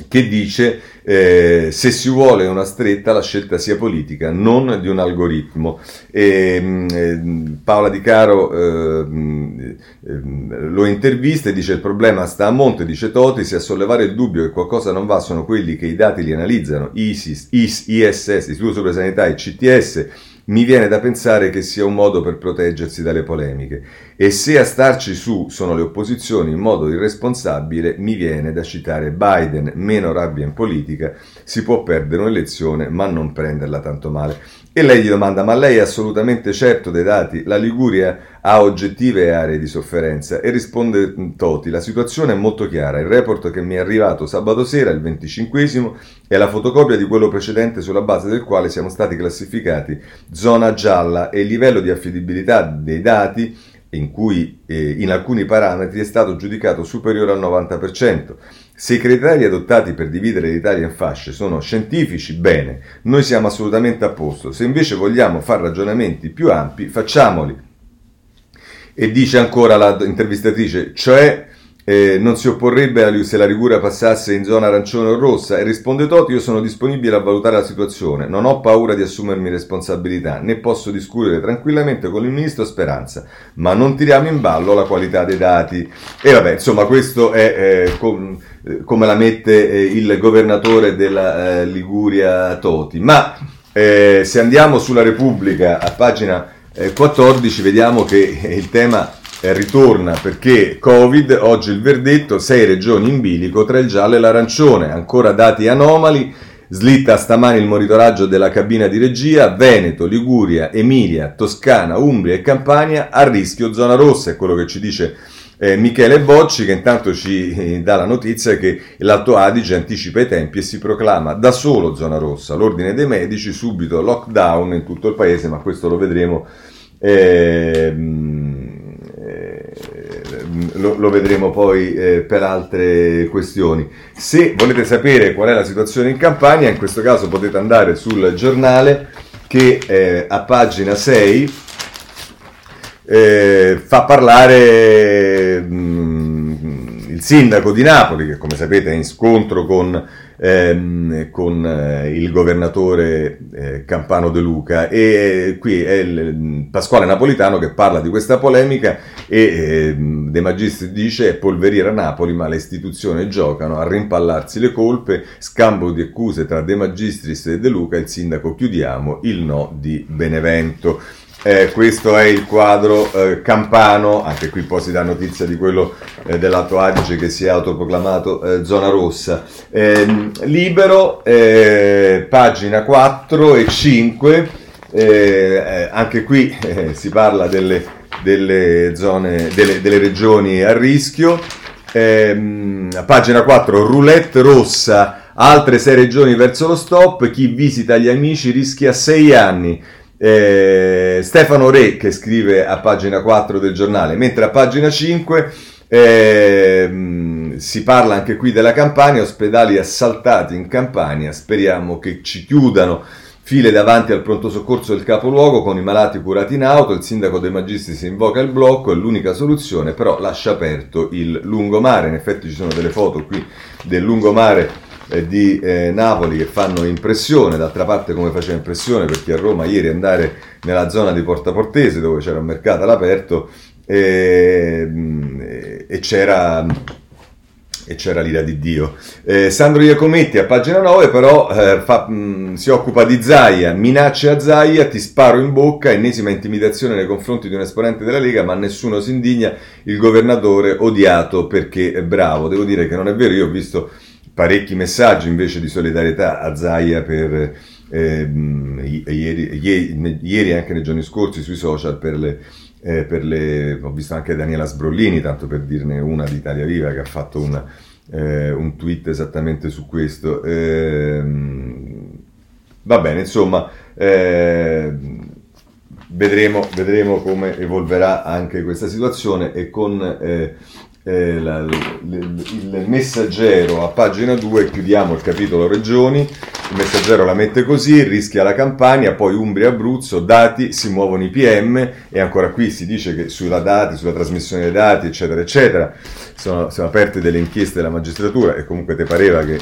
che dice eh, se si vuole una stretta la scelta sia politica, non di un algoritmo. E, mh, mm, eh, Paola Di Caro eh, mh, mm, eh, lo intervista e dice il problema sta a monte, dice Toti, se a sollevare il dubbio che qualcosa non va sono quelli che i dati li analizzano, ISIS, IS, ISS, Istituto Superiore Sanità e CTS, mi viene da pensare che sia un modo per proteggersi dalle polemiche. E se a starci su sono le opposizioni in modo irresponsabile, mi viene da citare Biden, meno rabbia in politica, si può perdere un'elezione ma non prenderla tanto male. E lei gli domanda, ma lei è assolutamente certo dei dati? La Liguria ha oggettive aree di sofferenza e risponde Toti, la situazione è molto chiara, il report che mi è arrivato sabato sera, il 25 è la fotocopia di quello precedente sulla base del quale siamo stati classificati zona gialla e il livello di affidabilità dei dati in cui eh, in alcuni parametri è stato giudicato superiore al 90%. Se i criteri adottati per dividere l'Italia in fasce sono scientifici, bene, noi siamo assolutamente a posto. Se invece vogliamo fare ragionamenti più ampi, facciamoli. E dice ancora l'intervistatrice, cioè eh, non si opporrebbe se la Liguria passasse in zona arancione o rossa e risponde Toti io sono disponibile a valutare la situazione, non ho paura di assumermi responsabilità, né posso discutere tranquillamente con il ministro Speranza, ma non tiriamo in ballo la qualità dei dati. E vabbè, insomma, questo è eh, com, eh, come la mette eh, il governatore della eh, Liguria Toti. Ma eh, se andiamo sulla Repubblica a pagina 14 vediamo che il tema eh, ritorna perché Covid, oggi il verdetto, 6 regioni in bilico tra il giallo e l'arancione, ancora dati anomali, slitta stamani il monitoraggio della cabina di regia, Veneto, Liguria, Emilia, Toscana, Umbria e Campania a rischio zona rossa, è quello che ci dice eh, Michele Bocci che intanto ci eh, dà la notizia che l'Alto Adige anticipa i tempi e si proclama da solo zona rossa, l'ordine dei medici subito lockdown in tutto il paese, ma questo lo vedremo eh, lo, lo vedremo poi eh, per altre questioni. Se volete sapere qual è la situazione in Campania, in questo caso potete andare sul giornale che eh, a pagina 6 eh, fa parlare mh, mm, il sindaco di Napoli, che come sapete è in scontro con ehm, con eh, il governatore eh, Campano De Luca e qui è il, Pasquale Napolitano che parla di questa polemica e eh, De Magistri dice è polveriera Napoli ma le istituzioni giocano a rimpallarsi le colpe, scambio di accuse tra De Magistris e De Luca, il sindaco chiudiamo, il no di Benevento. Eh, questo è il quadro eh, campano, anche qui poi si dà notizia di quello eh, dell'Alto Adige che si è autoproclamato eh, zona rossa. Ehm, libero, eh, pagina 4 e 5, eh, anche qui si parla delle, delle, zone, delle, delle regioni a rischio. Ehm, pagina 4, roulette rossa, altre 6 regioni verso lo stop, chi visita gli amici rischia 6 anni. Eh, Stefano Re che scrive a pagina 4 del giornale, mentre a pagina 5 eh, si parla anche qui della Campania, ospedali assaltati in Campania, speriamo che ci chiudano. File davanti al pronto soccorso del capoluogo con i malati curati in auto, il sindaco dei magisti si invoca il blocco, è l'unica soluzione, però lascia aperto il lungomare, in effetti ci sono delle foto qui del lungomare di eh, Napoli che fanno impressione, d'altra parte come faceva impressione perché a Roma ieri andare nella zona di Porta Portese dove c'era un mercato all'aperto e, e c'era e c'era l'ira di Dio. Eh, Sandro Iacometti a pagina 9 però eh, fa, mh, si occupa di Zaia, minacce a Zaia, ti sparo in bocca, ennesima intimidazione nei confronti di un esponente della Lega, ma nessuno si indigna, il governatore odiato perché è bravo. Devo dire che non è vero, io ho visto parecchi messaggi invece di solidarietà a Zaia per eh, ieri, ieri, anche nei giorni scorsi sui social per le eh, per le, ho visto anche Daniela Sbrollini, tanto per dirne una di Italia Viva, che ha fatto una, eh, un tweet esattamente su questo. Ehm, va bene, insomma, eh, vedremo, vedremo, come evolverà anche questa situazione e con eh, la, il messaggero a pagina 2 chiudiamo il capitolo regioni il messaggero la mette così rischia la campagna poi Umbria Abruzzo dati si muovono i PM e ancora qui si dice che sulla dati sulla trasmissione dei dati eccetera eccetera sono, sono aperte delle inchieste della magistratura e comunque ti pareva che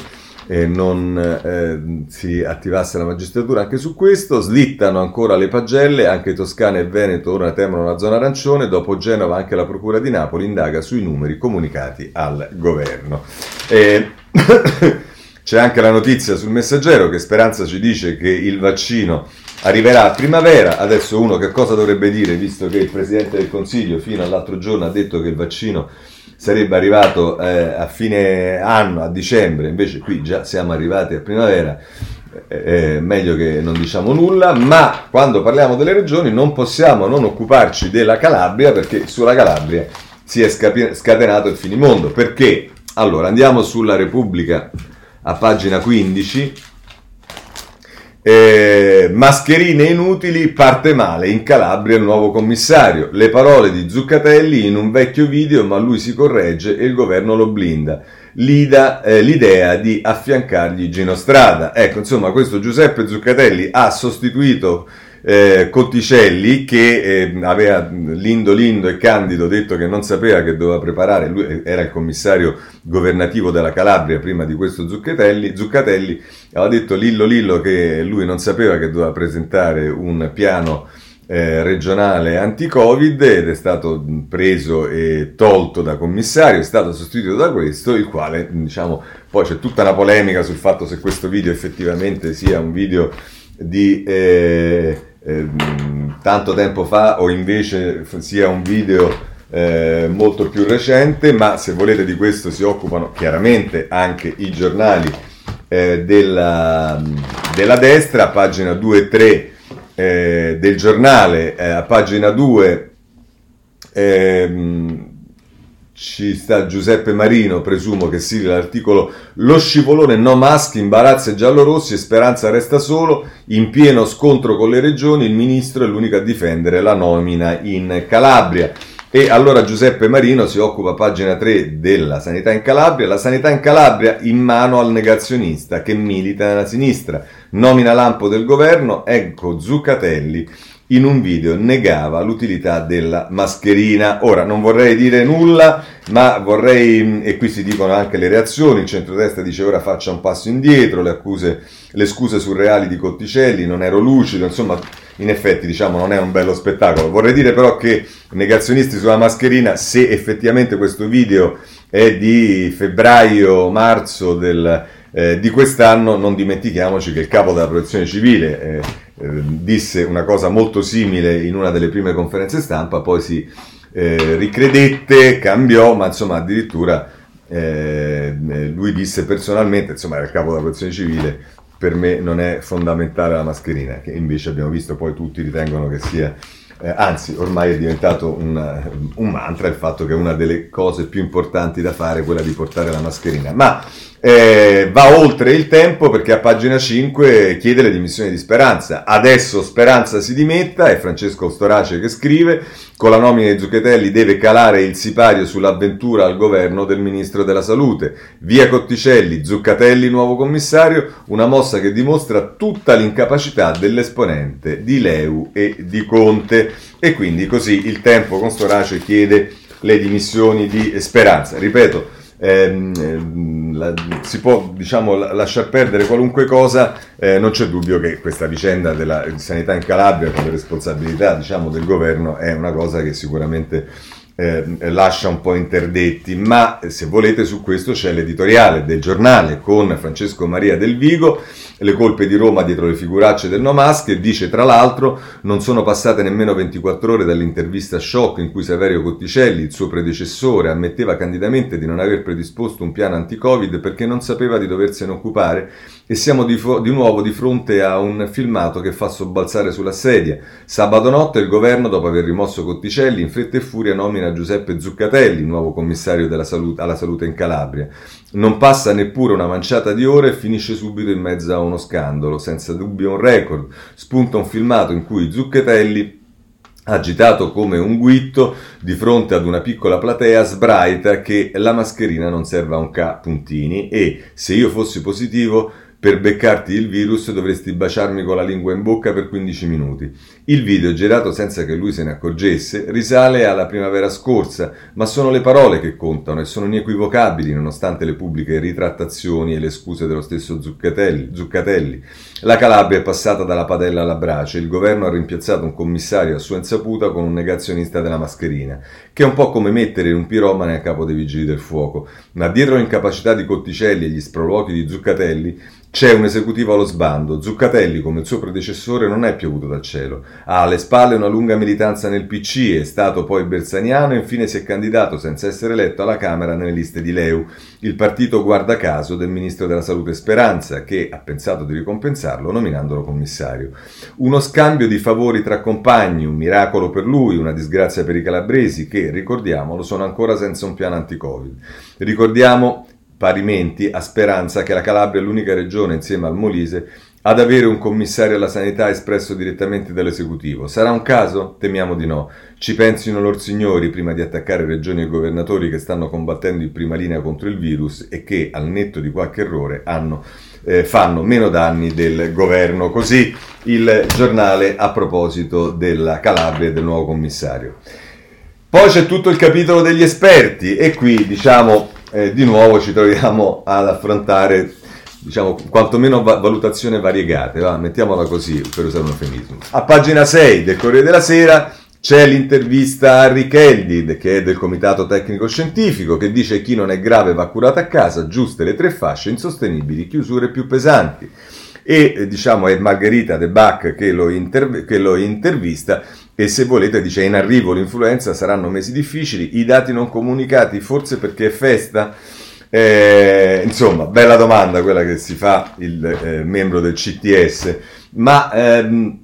eh, non eh, si attivasse la magistratura anche su questo. Slittano ancora le pagelle, anche Toscana e Veneto ora temono la zona arancione. Dopo Genova anche la Procura di Napoli indaga sui numeri comunicati al governo. Eh, c'è anche la notizia sul messaggero che Speranza ci dice che il vaccino arriverà a primavera. Adesso uno che cosa dovrebbe dire, visto che il Presidente del Consiglio fino all'altro giorno ha detto che il vaccino sarebbe arrivato eh, a fine anno, a dicembre, invece qui già siamo arrivati a primavera, eh, eh, meglio che non diciamo nulla, ma quando parliamo delle regioni non possiamo non occuparci della Calabria perché sulla Calabria si è scatenato il finimondo. Perché? Allora, andiamo sulla Repubblica a pagina 15 eh, mascherine inutili, parte male, in Calabria il nuovo commissario. Le parole di Zuccatelli in un vecchio video, ma lui si corregge e il governo lo blinda. Lida, eh, l'idea di affiancargli Gino Strada. Ecco, insomma, questo Giuseppe Zuccatelli ha sostituito eh, Cotticelli che eh, aveva lindo lindo e candido detto che non sapeva che doveva preparare, lui era il commissario governativo della Calabria prima di questo Zuccatelli, Zuccatelli aveva detto Lillo Lillo che lui non sapeva che doveva presentare un piano eh, regionale anti-Covid ed è stato preso e tolto da commissario, è stato sostituito da questo, il quale diciamo poi c'è tutta una polemica sul fatto se questo video effettivamente sia un video di eh, eh, tanto tempo fa o invece sia un video eh, molto più recente, ma se volete di questo si occupano chiaramente anche i giornali eh, della, della, destra, pagina 2 e 3 eh, del giornale, eh, a pagina 2 ehm, ci sta Giuseppe Marino, presumo che sia l'articolo Lo scivolone no mask, imbarazzo giallorossi e Speranza resta solo, in pieno scontro con le regioni, il ministro è l'unico a difendere la nomina in Calabria. E allora Giuseppe Marino si occupa, pagina 3, della sanità in Calabria. La sanità in Calabria in mano al negazionista che milita nella sinistra. Nomina lampo del governo, ecco Zuccatelli in un video negava l'utilità della mascherina. Ora non vorrei dire nulla, ma vorrei, e qui si dicono anche le reazioni, il centrodestra dice ora faccia un passo indietro, le accuse, le scuse surreali di Cotticelli, non ero lucido, insomma in effetti diciamo non è un bello spettacolo. Vorrei dire però che negazionisti sulla mascherina, se effettivamente questo video è di febbraio-marzo eh, di quest'anno, non dimentichiamoci che il capo della protezione civile... Eh, Ehm, disse una cosa molto simile in una delle prime conferenze stampa, poi si eh, ricredette, cambiò, ma insomma addirittura eh, lui disse personalmente, insomma era il capo della protezione civile, per me non è fondamentale la mascherina, che invece abbiamo visto poi tutti ritengono che sia eh, anzi, ormai è diventato una, un mantra il fatto che una delle cose più importanti da fare è quella di portare la mascherina. Ma eh, va oltre il tempo perché a pagina 5 chiede le dimissioni di Speranza. Adesso Speranza si dimetta, è Francesco Storace che scrive, con la nomina di Zucchetelli deve calare il sipario sull'avventura al governo del ministro della salute. Via Cotticelli, Zuccatelli nuovo commissario, una mossa che dimostra tutta l'incapacità dell'esponente di Leu e di Conte. E quindi così il tempo con Storace chiede le dimissioni di Speranza. Ripeto, ehm, ehm, la, si può diciamo, lasciar perdere qualunque cosa, eh, non c'è dubbio che questa vicenda della sanità in Calabria con le responsabilità diciamo, del governo è una cosa che sicuramente eh, lascia un po' interdetti, ma se volete su questo c'è l'editoriale del giornale con Francesco Maria Del Vigo, le colpe di Roma dietro le figuracce del No Mask, che dice tra l'altro non sono passate nemmeno 24 ore dall'intervista shock in cui Saverio Cotticelli, il suo predecessore, ammetteva candidamente di non aver predisposto un piano anti-Covid perché non sapeva di doversene occupare e siamo di, fo- di nuovo di fronte a un filmato che fa sobbalzare sulla sedia. Sabato notte il governo, dopo aver rimosso Cotticelli, in fretta e furia nomina Giuseppe Zuccatelli, nuovo commissario salute, alla salute in Calabria. Non passa neppure una manciata di ore e finisce subito in mezzo a uno scandalo, senza dubbio un record. Spunta un filmato in cui Zuccatelli agitato come un guitto di fronte ad una piccola platea sbraita che la mascherina non serve a un K puntini e se io fossi positivo per beccarti il virus dovresti baciarmi con la lingua in bocca per 15 minuti. Il video, girato senza che lui se ne accorgesse, risale alla primavera scorsa, ma sono le parole che contano e sono inequivocabili nonostante le pubbliche ritrattazioni e le scuse dello stesso Zuccatelli. La Calabria è passata dalla padella alla brace, il governo ha rimpiazzato un commissario a sua insaputa con un negazionista della mascherina, che è un po' come mettere un piromane a capo dei vigili del fuoco, ma dietro l'incapacità di Cotticelli e gli sproloqui di Zuccatelli c'è un esecutivo allo sbando. Zuccatelli, come il suo predecessore, non è piovuto dal cielo. Ha alle spalle una lunga militanza nel PC, è stato poi bersaniano e infine si è candidato senza essere eletto alla Camera nelle liste di Leu, il partito guarda caso del ministro della Salute Speranza, che ha pensato di ricompensarlo nominandolo commissario. Uno scambio di favori tra compagni, un miracolo per lui, una disgrazia per i calabresi che, ricordiamolo, sono ancora senza un piano anti-Covid. Ricordiamo parimenti a Speranza che la Calabria è l'unica regione insieme al Molise ad avere un commissario alla sanità espresso direttamente dall'esecutivo. Sarà un caso? Temiamo di no. Ci pensino loro signori prima di attaccare regioni e governatori che stanno combattendo in prima linea contro il virus e che, al netto di qualche errore, hanno, eh, fanno meno danni del governo. Così il giornale a proposito della Calabria e del nuovo commissario. Poi c'è tutto il capitolo degli esperti e qui diciamo eh, di nuovo ci troviamo ad affrontare diciamo quantomeno valutazione variegate, va? mettiamola così per usare un eufemismo. A pagina 6 del Corriere della Sera c'è l'intervista a Richeldi, che è del Comitato Tecnico Scientifico, che dice chi non è grave va curato a casa, giuste le tre fasce, insostenibili, chiusure più pesanti. E diciamo è Margherita De Bach che lo, interv- che lo intervista e se volete dice in arrivo l'influenza saranno mesi difficili, i dati non comunicati forse perché è festa? Eh, insomma, bella domanda quella che si fa il eh, membro del CTS, ma ehm,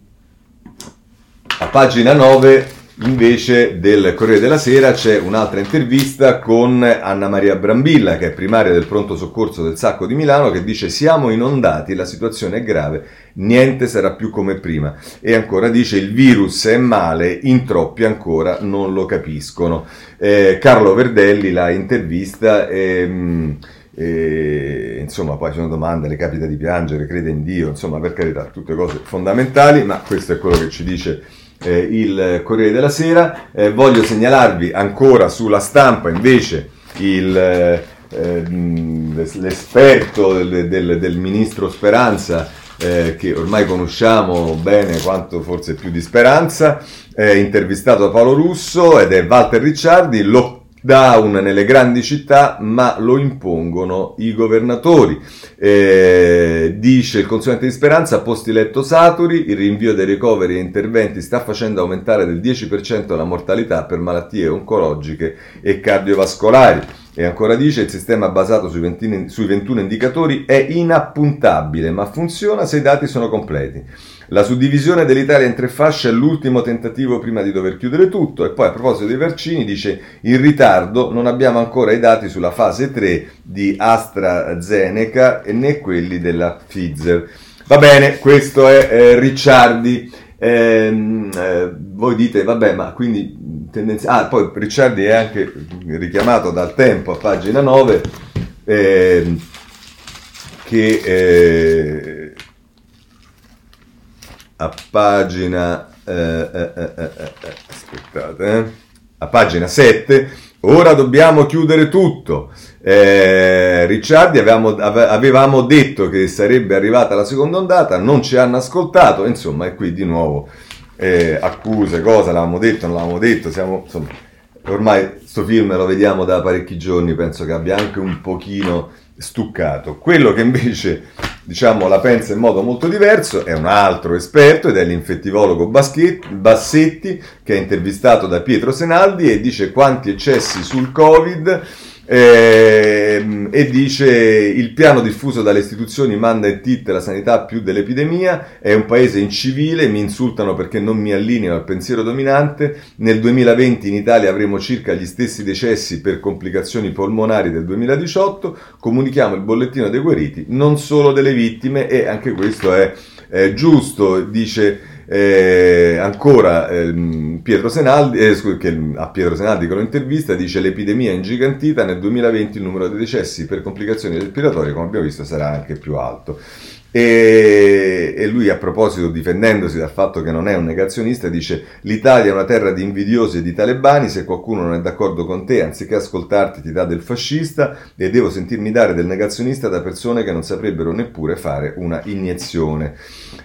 a pagina 9 Invece del Corriere della Sera c'è un'altra intervista con Anna Maria Brambilla, che è primaria del pronto soccorso del Sacco di Milano, che dice siamo inondati, la situazione è grave, niente sarà più come prima. E ancora dice il virus è male, in troppi ancora non lo capiscono. Eh, Carlo Verdelli la intervista. Ehm, e, insomma, poi sono domande, le capita di piangere, crede in Dio, insomma, per carità, tutte cose fondamentali, ma questo è quello che ci dice eh, il Corriere della Sera. Eh, voglio segnalarvi ancora sulla stampa invece il, eh, l'esperto del, del, del, ministro Speranza eh, che ormai conosciamo bene quanto forse più di Speranza, intervistato da Paolo Russo ed è Walter Ricciardi, lo lockdown nelle grandi città, ma lo impongono i governatori. Eh, dice il consulente di Speranza, posti letto saturi, il rinvio dei ricoveri e interventi sta facendo aumentare del 10% la mortalità per malattie oncologiche e cardiovascolari. E ancora dice il sistema basato sui 20, sui 21 indicatori è inappuntabile, ma funziona se i dati sono completi. La suddivisione dell'Italia in tre fasce è l'ultimo tentativo prima di dover chiudere tutto. E poi a proposito dei vaccini dice in ritardo non abbiamo ancora i dati sulla fase 3 di AstraZeneca né quelli della Pfizer. Va bene, questo è eh, Ricciardi. Eh, eh, voi dite, vabbè, ma quindi tendenzi- Ah, poi Ricciardi è anche richiamato dal tempo a pagina 9 ehm, che eh, a pagina eh, eh, eh, aspettate, a pagina 7 ora dobbiamo chiudere tutto. Eh, Ricciardi avevamo, avevamo, detto che sarebbe arrivata la seconda ondata non ci hanno ascoltato insomma e qui di nuovo eh, accuse cosa l'avevamo detto non l'avevamo detto siamo insomma ormai sto film lo vediamo da parecchi giorni, penso che abbia anche un pochino stuccato. Quello che invece diciamo, la pensa in modo molto diverso è un altro esperto ed è l'infettivologo Bassetti che è intervistato da Pietro Senaldi e dice quanti eccessi sul Covid eh, e dice il piano diffuso dalle istituzioni manda in tit la sanità più dell'epidemia, è un paese incivile, mi insultano perché non mi allineo al pensiero dominante, nel 2020 in Italia avremo circa gli stessi decessi per complicazioni polmonari del 2018, comunichiamo il bollettino dei guariti, non solo delle vittime e anche questo è, è giusto, dice... Eh, ancora ehm, Pietro Senaldi, eh, scu- che a Pietro Senaldi con l'intervista dice l'epidemia è ingigantita, nel 2020 il numero di decessi per complicazioni respiratorie, come abbiamo visto, sarà anche più alto. E, e, lui a proposito, difendendosi dal fatto che non è un negazionista, dice l'Italia è una terra di invidiosi e di talebani, se qualcuno non è d'accordo con te, anziché ascoltarti ti dà del fascista e devo sentirmi dare del negazionista da persone che non saprebbero neppure fare una iniezione.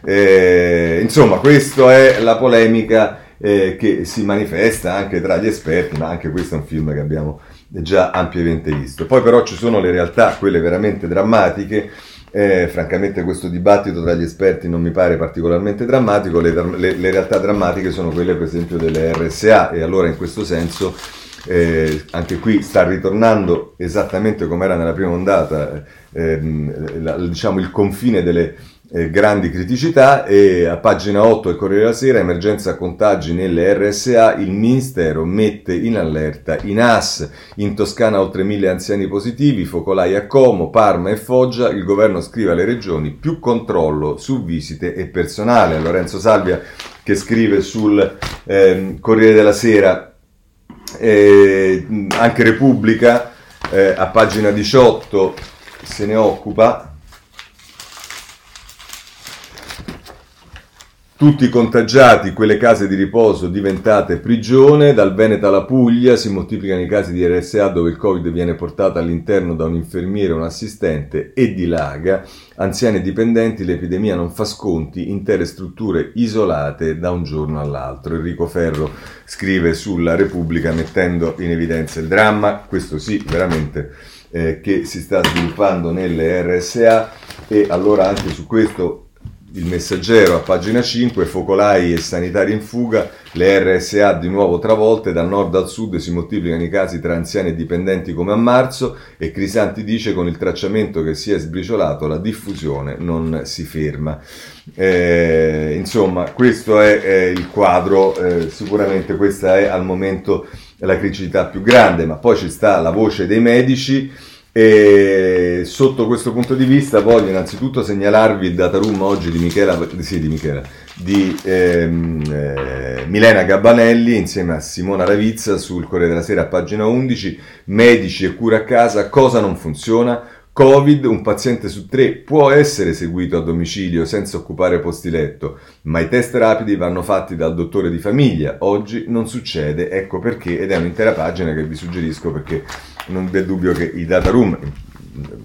Eh, insomma, questa è la polemica eh, che si manifesta anche tra gli esperti, ma anche questo è un film che abbiamo già ampiamente visto. Poi però ci sono le realtà, quelle veramente drammatiche, eh, francamente questo dibattito tra gli esperti non mi pare particolarmente drammatico, le, le, le, realtà drammatiche sono quelle per esempio delle RSA e allora in questo senso eh, anche qui sta ritornando esattamente come era nella prima ondata, eh, la, diciamo il confine delle eh, grandi criticità e a pagina 8 del Corriere della Sera, emergenza contagi nelle RSA, il Ministero mette in allerta i NAS, in Toscana oltre mille anziani positivi, focolai a Como, Parma e Foggia, il governo scrive alle regioni più controllo su visite e personale. Lorenzo Salvia che scrive sul eh, Corriere della Sera, eh, anche Repubblica, eh, a pagina 18 se ne occupa Tutti contagiati, quelle case di riposo diventate prigione, dal Veneto alla Puglia si moltiplicano i casi di RSA dove il Covid viene portato all'interno da un infermiere o un assistente e dilaga, anziani e dipendenti, l'epidemia non fa sconti, intere strutture isolate da un giorno all'altro. Enrico Ferro scrive sulla Repubblica mettendo in evidenza il dramma, questo sì, veramente, eh, che si sta sviluppando nelle RSA e allora anche su questo il messaggero a pagina 5, focolai e sanitari in fuga, le RSA di nuovo travolte, dal nord al sud si moltiplicano i casi tra anziani e dipendenti come a marzo e Crisanti dice con il tracciamento che si è sbriciolato la diffusione non si ferma. Eh, insomma, questo è, è il quadro, eh, sicuramente questa è al momento la criticità più grande, ma poi ci sta la voce dei medici e sotto questo punto di vista voglio innanzitutto segnalarvi il data room oggi di Michela, sì, di, Michela, di ehm, eh, Milena Gabbanelli insieme a Simona Ravizza sul Corriere della Sera pagina 11, medici e cura a casa, cosa non funziona? Covid, un paziente su tre può essere seguito a domicilio senza occupare posti letto, ma i test rapidi vanno fatti dal dottore di famiglia. Oggi non succede, ecco perché, ed è un'intera pagina che vi suggerisco perché non vi è dubbio che i data room,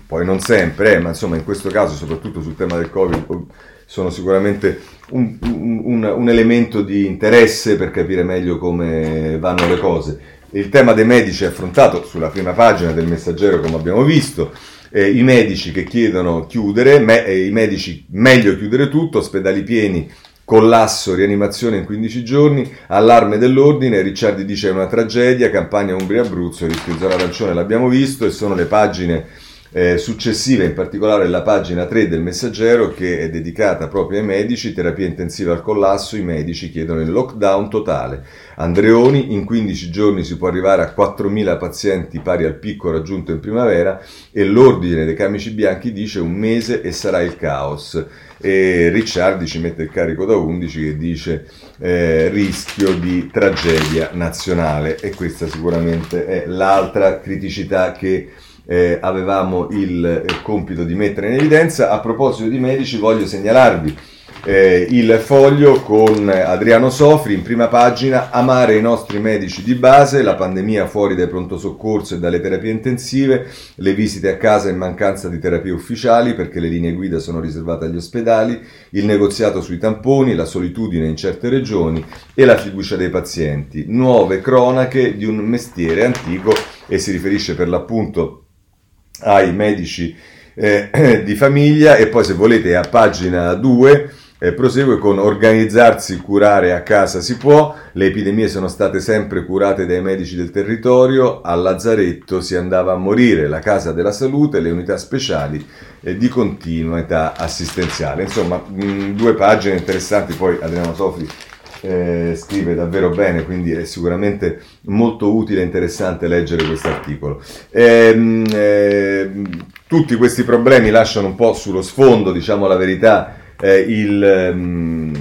poi non sempre, eh, ma insomma in questo caso, soprattutto sul tema del Covid, sono sicuramente un, un, un elemento di interesse per capire meglio come vanno le cose. Il tema dei medici è affrontato sulla prima pagina del messaggero, come abbiamo visto eh, i medici che chiedono chiudere, me, eh, i medici meglio chiudere tutto, ospedali pieni, collasso, rianimazione in 15 giorni, allarme dell'ordine, Ricciardi dice è una tragedia, campagna Umbria-Abruzzo, rischio zona arancione l'abbiamo visto e sono le pagine eh, successive, in particolare la pagina 3 del messaggero che è dedicata proprio ai medici, terapia intensiva al collasso, i medici chiedono il lockdown totale. Andreoni, in 15 giorni si può arrivare a 4.000 pazienti pari al picco raggiunto in primavera e l'ordine dei camici bianchi dice un mese e sarà il caos. E Ricciardi ci mette il carico da 11 che dice eh, rischio di tragedia nazionale e questa sicuramente è l'altra criticità che eh, avevamo il eh, compito di mettere in evidenza. A proposito di medici, voglio segnalarvi eh, il foglio con Adriano Sofri in prima pagina, amare i nostri medici di base, la pandemia fuori dai pronto soccorso e dalle terapie intensive, le visite a casa in mancanza di terapie ufficiali perché le linee guida sono riservate agli ospedali, il negoziato sui tamponi, la solitudine in certe regioni e la fiducia dei pazienti, nuove cronache di un mestiere antico e si riferisce per l'appunto ai medici eh, di famiglia. E poi se volete a pagina 2 eh, prosegue con organizzarsi, curare a casa si può, le epidemie sono state sempre curate dai medici del territorio, al Lazzaretto si andava a morire, la casa della salute, le unità speciali eh, di continuità assistenziale. Insomma, mh, due pagine interessanti, poi Adriano Sofri eh, scrive davvero bene, quindi è sicuramente molto utile e interessante leggere questo articolo. Eh, eh, tutti questi problemi lasciano un po' sullo sfondo, diciamo la verità, eh, il, um,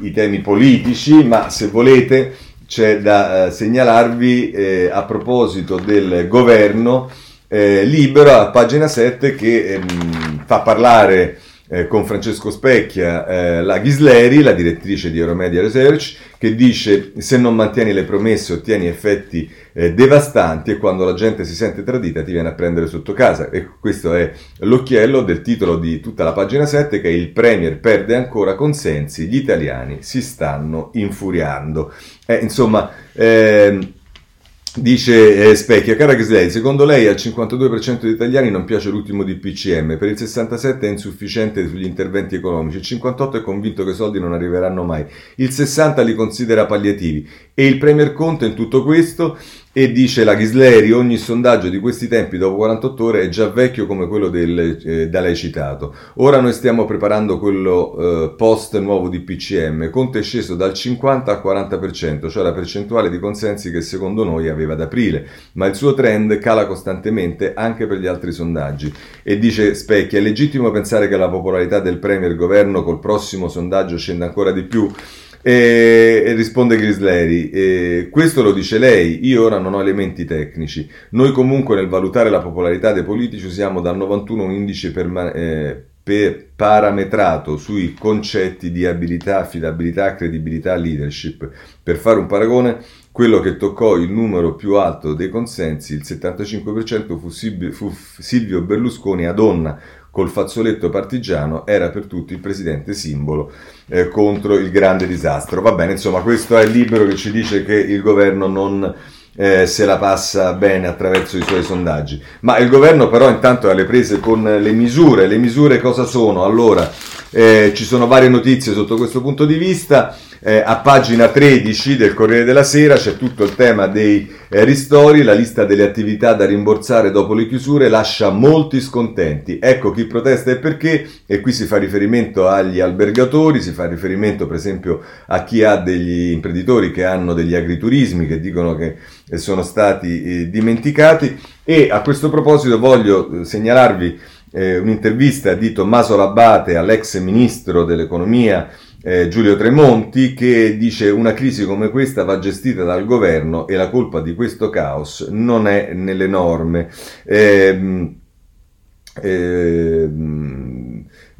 i, i, temi politici, ma se volete c'è da uh, segnalarvi eh, a proposito del governo eh, libero a pagina 7 che ehm, fa parlare eh, con Francesco Specchia, eh, la Ghisleri, la direttrice di Euromedia Research, che dice se non mantieni le promesse ottieni effetti eh, devastanti e quando la gente si sente tradita ti viene a prendere sotto casa. E questo è l'occhiello del titolo di tutta la pagina 7 che è il Premier perde ancora consensi, gli italiani si stanno infuriando. Eh, insomma, ehm, Dice eh, Specchia, cara Ghislei, secondo lei al 52% degli italiani non piace l'ultimo DPCM, per il 67% è insufficiente sugli interventi economici, il 58% è convinto che i soldi non arriveranno mai, il 60% li considera palliativi. E il Premier Conte in tutto questo e dice la Ghisleri, ogni sondaggio di questi tempi dopo 48 ore è già vecchio come quello del, eh, da lei citato. Ora noi stiamo preparando quello eh, post nuovo di PCM. Conte è sceso dal 50 al 40%, cioè la percentuale di consensi che secondo noi aveva ad aprile, ma il suo trend cala costantemente anche per gli altri sondaggi. E dice Specchia, è legittimo pensare che la popolarità del Premier governo col prossimo sondaggio scenda ancora di più? E, risponde Grisleri, e questo lo dice lei, io ora non ho elementi tecnici. Noi comunque nel valutare la popolarità dei politici usiamo dal 91 un indice perma- eh, per parametrato sui concetti di abilità, affidabilità, credibilità, leadership. Per fare un paragone, quello che toccò il numero più alto dei consensi, il 75%, fu Silvio, fu Silvio Berlusconi a donna col fazzoletto partigiano era per tutti il presidente simbolo eh, contro il grande disastro. Va bene, insomma, questo è il libro che ci dice che il governo non eh, se la passa bene attraverso i suoi sondaggi. Ma il governo però intanto è alle prese con le misure. Le misure cosa sono? Allora, eh, ci sono varie notizie sotto questo punto di vista. Eh, a pagina 13 del Corriere della Sera c'è tutto il tema dei eh, ristori, la lista delle attività da rimborsare dopo le chiusure lascia molti scontenti. Ecco chi protesta e perché, e qui si fa riferimento agli albergatori, si fa riferimento per esempio a chi ha degli imprenditori che hanno degli agriturismi che dicono che eh, sono stati eh, dimenticati e a questo proposito voglio eh, segnalarvi eh, un'intervista di Tommaso Labate all'ex ministro dell'economia eh, Giulio Tremonti che dice una crisi come questa va gestita dal governo e la colpa di questo caos non è nelle norme. Eh, eh,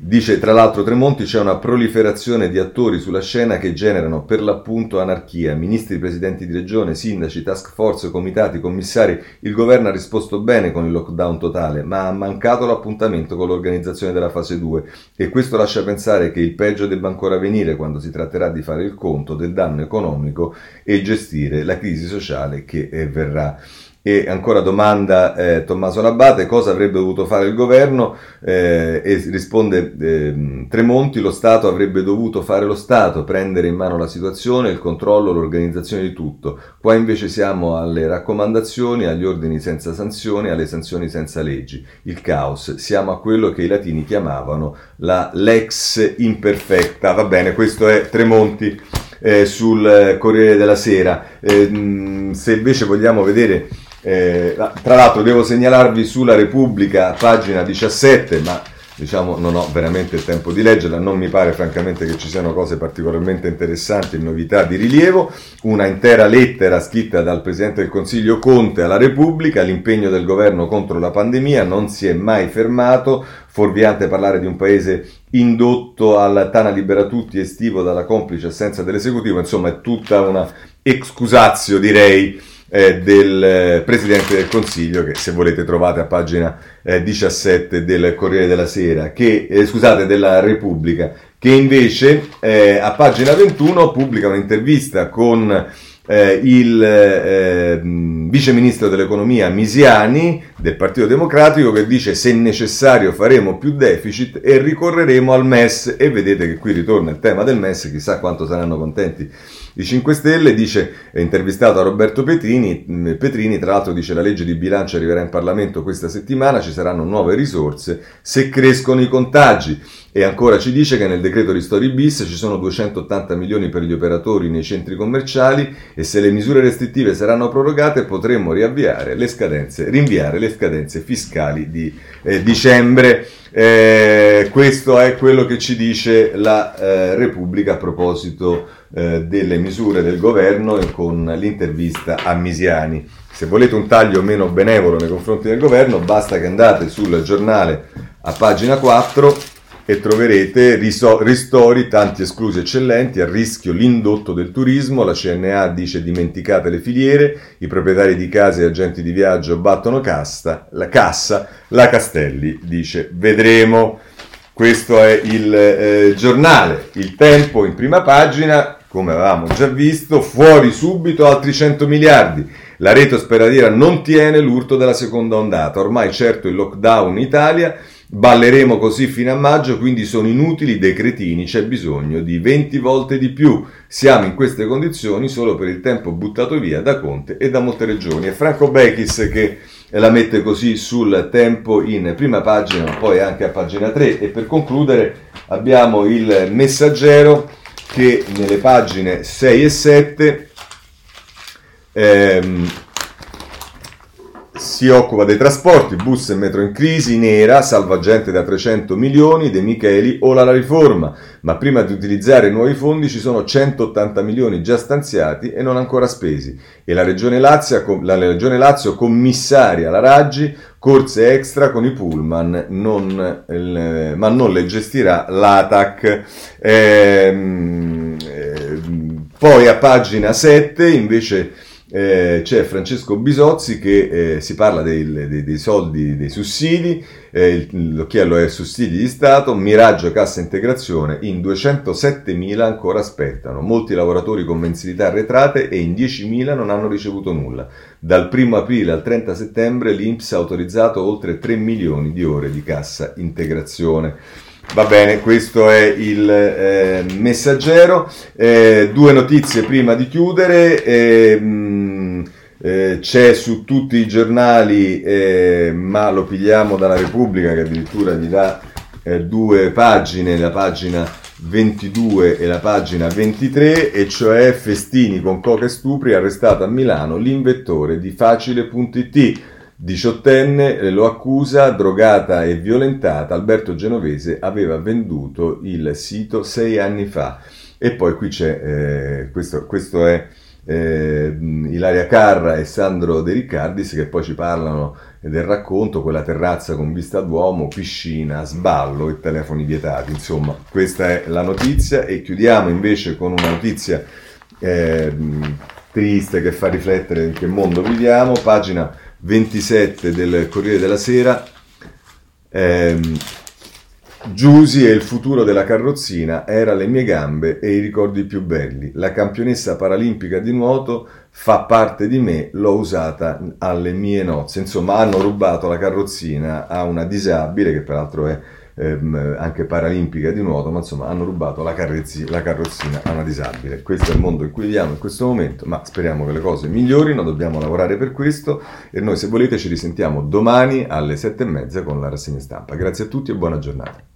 Dice tra l'altro Tremonti c'è una proliferazione di attori sulla scena che generano per l'appunto anarchia, ministri, presidenti di regione, sindaci, task force, comitati, commissari. Il governo ha risposto bene con il lockdown totale, ma ha mancato l'appuntamento con l'organizzazione della fase 2 e questo lascia pensare che il peggio debba ancora venire quando si tratterà di fare il conto del danno economico e gestire la crisi sociale che eh, verrà. E ancora domanda eh, Tommaso Labate, cosa avrebbe dovuto fare il governo? Eh, e risponde eh, Tremonti, lo Stato avrebbe dovuto fare lo Stato, prendere in mano la situazione, il controllo, l'organizzazione di tutto. Qua invece siamo alle raccomandazioni, agli ordini senza sanzioni, alle sanzioni senza leggi. Il caos, siamo a quello che i latini chiamavano la lex imperfetta. Va bene, questo è Tremonti. Eh, sul Corriere della Sera. Eh, se invece vogliamo vedere eh, tra l'altro devo segnalarvi sulla Repubblica, pagina 17, ma diciamo non ho veramente il tempo di leggerla, non mi pare francamente che ci siano cose particolarmente interessanti e novità di rilievo, una intera lettera scritta dal Presidente del Consiglio Conte alla Repubblica, l'impegno del governo contro la pandemia non si è mai fermato, fuorviante parlare di un paese indotto al Tana Libera Tutti estivo dalla complice assenza dell'esecutivo, insomma è tutta una excusatio direi eh, del eh, Presidente del Consiglio, che se volete trovate a pagina eh, 17 del Corriere della Sera, che, eh, scusate, della Repubblica, che invece eh, a pagina 21 pubblica un'intervista con eh, il vice ministro dell'economia Misiani del Partito Democratico che dice se necessario faremo più deficit e ricorreremo al MES e vedete che qui ritorna il tema del MES, chissà quanto saranno contenti i 5 Stelle, dice, intervistato a Roberto Petrini, mm, Petrini, tra l'altro dice la legge di bilancio arriverà in Parlamento questa settimana, ci saranno nuove risorse se crescono i contagi. E ancora ci dice che nel decreto ristori bis ci sono 280 milioni per gli operatori nei centri commerciali e se le misure restrittive saranno prorogate potremmo riavviare le scadenze, rinviare le scadenze fiscali di eh, dicembre. Eh, questo è quello che ci dice la eh, Repubblica a proposito eh, delle misure del governo con l'intervista a Misiani. Se volete un taglio meno benevolo nei confronti del governo, basta che andate sul giornale a pagina 4 e troverete riso- ristori, tanti esclusi eccellenti, a rischio l'indotto del turismo, la CNA dice dimenticate le filiere, i proprietari di case e agenti di viaggio battono cassa, la cassa, la Castelli dice vedremo. Questo è il eh, giornale, il tempo in prima pagina, come avevamo già visto, fuori subito altri 100 miliardi. La rete ospedaliera non tiene l'urto della seconda ondata, ormai certo il lockdown in Italia Balleremo così fino a maggio, quindi sono inutili dei cretini, c'è bisogno di 20 volte di più. Siamo in queste condizioni solo per il tempo buttato via da Conte e da molte regioni. È Franco Bechis che la mette così sul tempo in prima pagina, poi anche a pagina 3. E per concludere abbiamo il messaggero che nelle pagine 6 e 7 ehm, si occupa dei trasporti, bus e metro in crisi, nera, salvagente da 300 milioni, De Micheli o la riforma. Ma prima di utilizzare i nuovi fondi ci sono 180 milioni già stanziati e non ancora spesi. E la Regione Lazio, la Regione Lazio commissaria la Raggi, corse extra con i pullman, non, eh, ma non le gestirà l'ATAC. Ehm, eh, poi a pagina 7 invece eh, c'è Francesco Bisozzi che eh, si parla dei, dei, dei, soldi, dei sussidi, eh, l'occhiello è sussidi di Stato, Miraggio Cassa Integrazione, in 207.000 ancora aspettano, molti lavoratori con mensilità arretrate e in 10.000 non hanno ricevuto nulla. Dal 1 aprile al 30 settembre l'Inps ha autorizzato oltre 3 milioni di ore di cassa integrazione. Va bene, questo è il eh, messaggero. Eh, due notizie prima di chiudere. Eh, mh, c'è su tutti i giornali, eh, ma lo pigliamo dalla Repubblica che addirittura gli dà eh, due pagine, la pagina 22 e la pagina 23, e cioè Festini con coca e stupri arrestato a Milano l'invettore di facile.it Diciottenne eh, lo accusa, drogata e violentata, Alberto Genovese aveva venduto il sito sei anni fa. E poi qui c'è, eh, questo, questo, è eh, Ilaria Carra e Sandro De Riccardis che poi ci parlano del racconto, quella terrazza con vista d'uomo, piscina, sballo e telefoni vietati. Insomma, questa è la notizia e chiudiamo invece con una notizia eh, triste che fa riflettere in che mondo viviamo, pagina 27 del Corriere della Sera. Ehm, Giusy e il futuro della carrozzina era le mie gambe e i ricordi più belli. La campionessa paralimpica di nuoto fa parte di me, l'ho usata alle mie nozze. Insomma, hanno rubato la carrozzina a una disabile che peraltro è ehm, anche paralimpica di nuoto, ma insomma hanno rubato la, carrezzi, la carrozzina a una disabile. Questo è il mondo in cui viviamo in questo momento, ma speriamo che le cose migliorino, dobbiamo lavorare per questo e noi se volete ci risentiamo domani alle sette e mezza con la rassegna stampa. Grazie a tutti e buona giornata.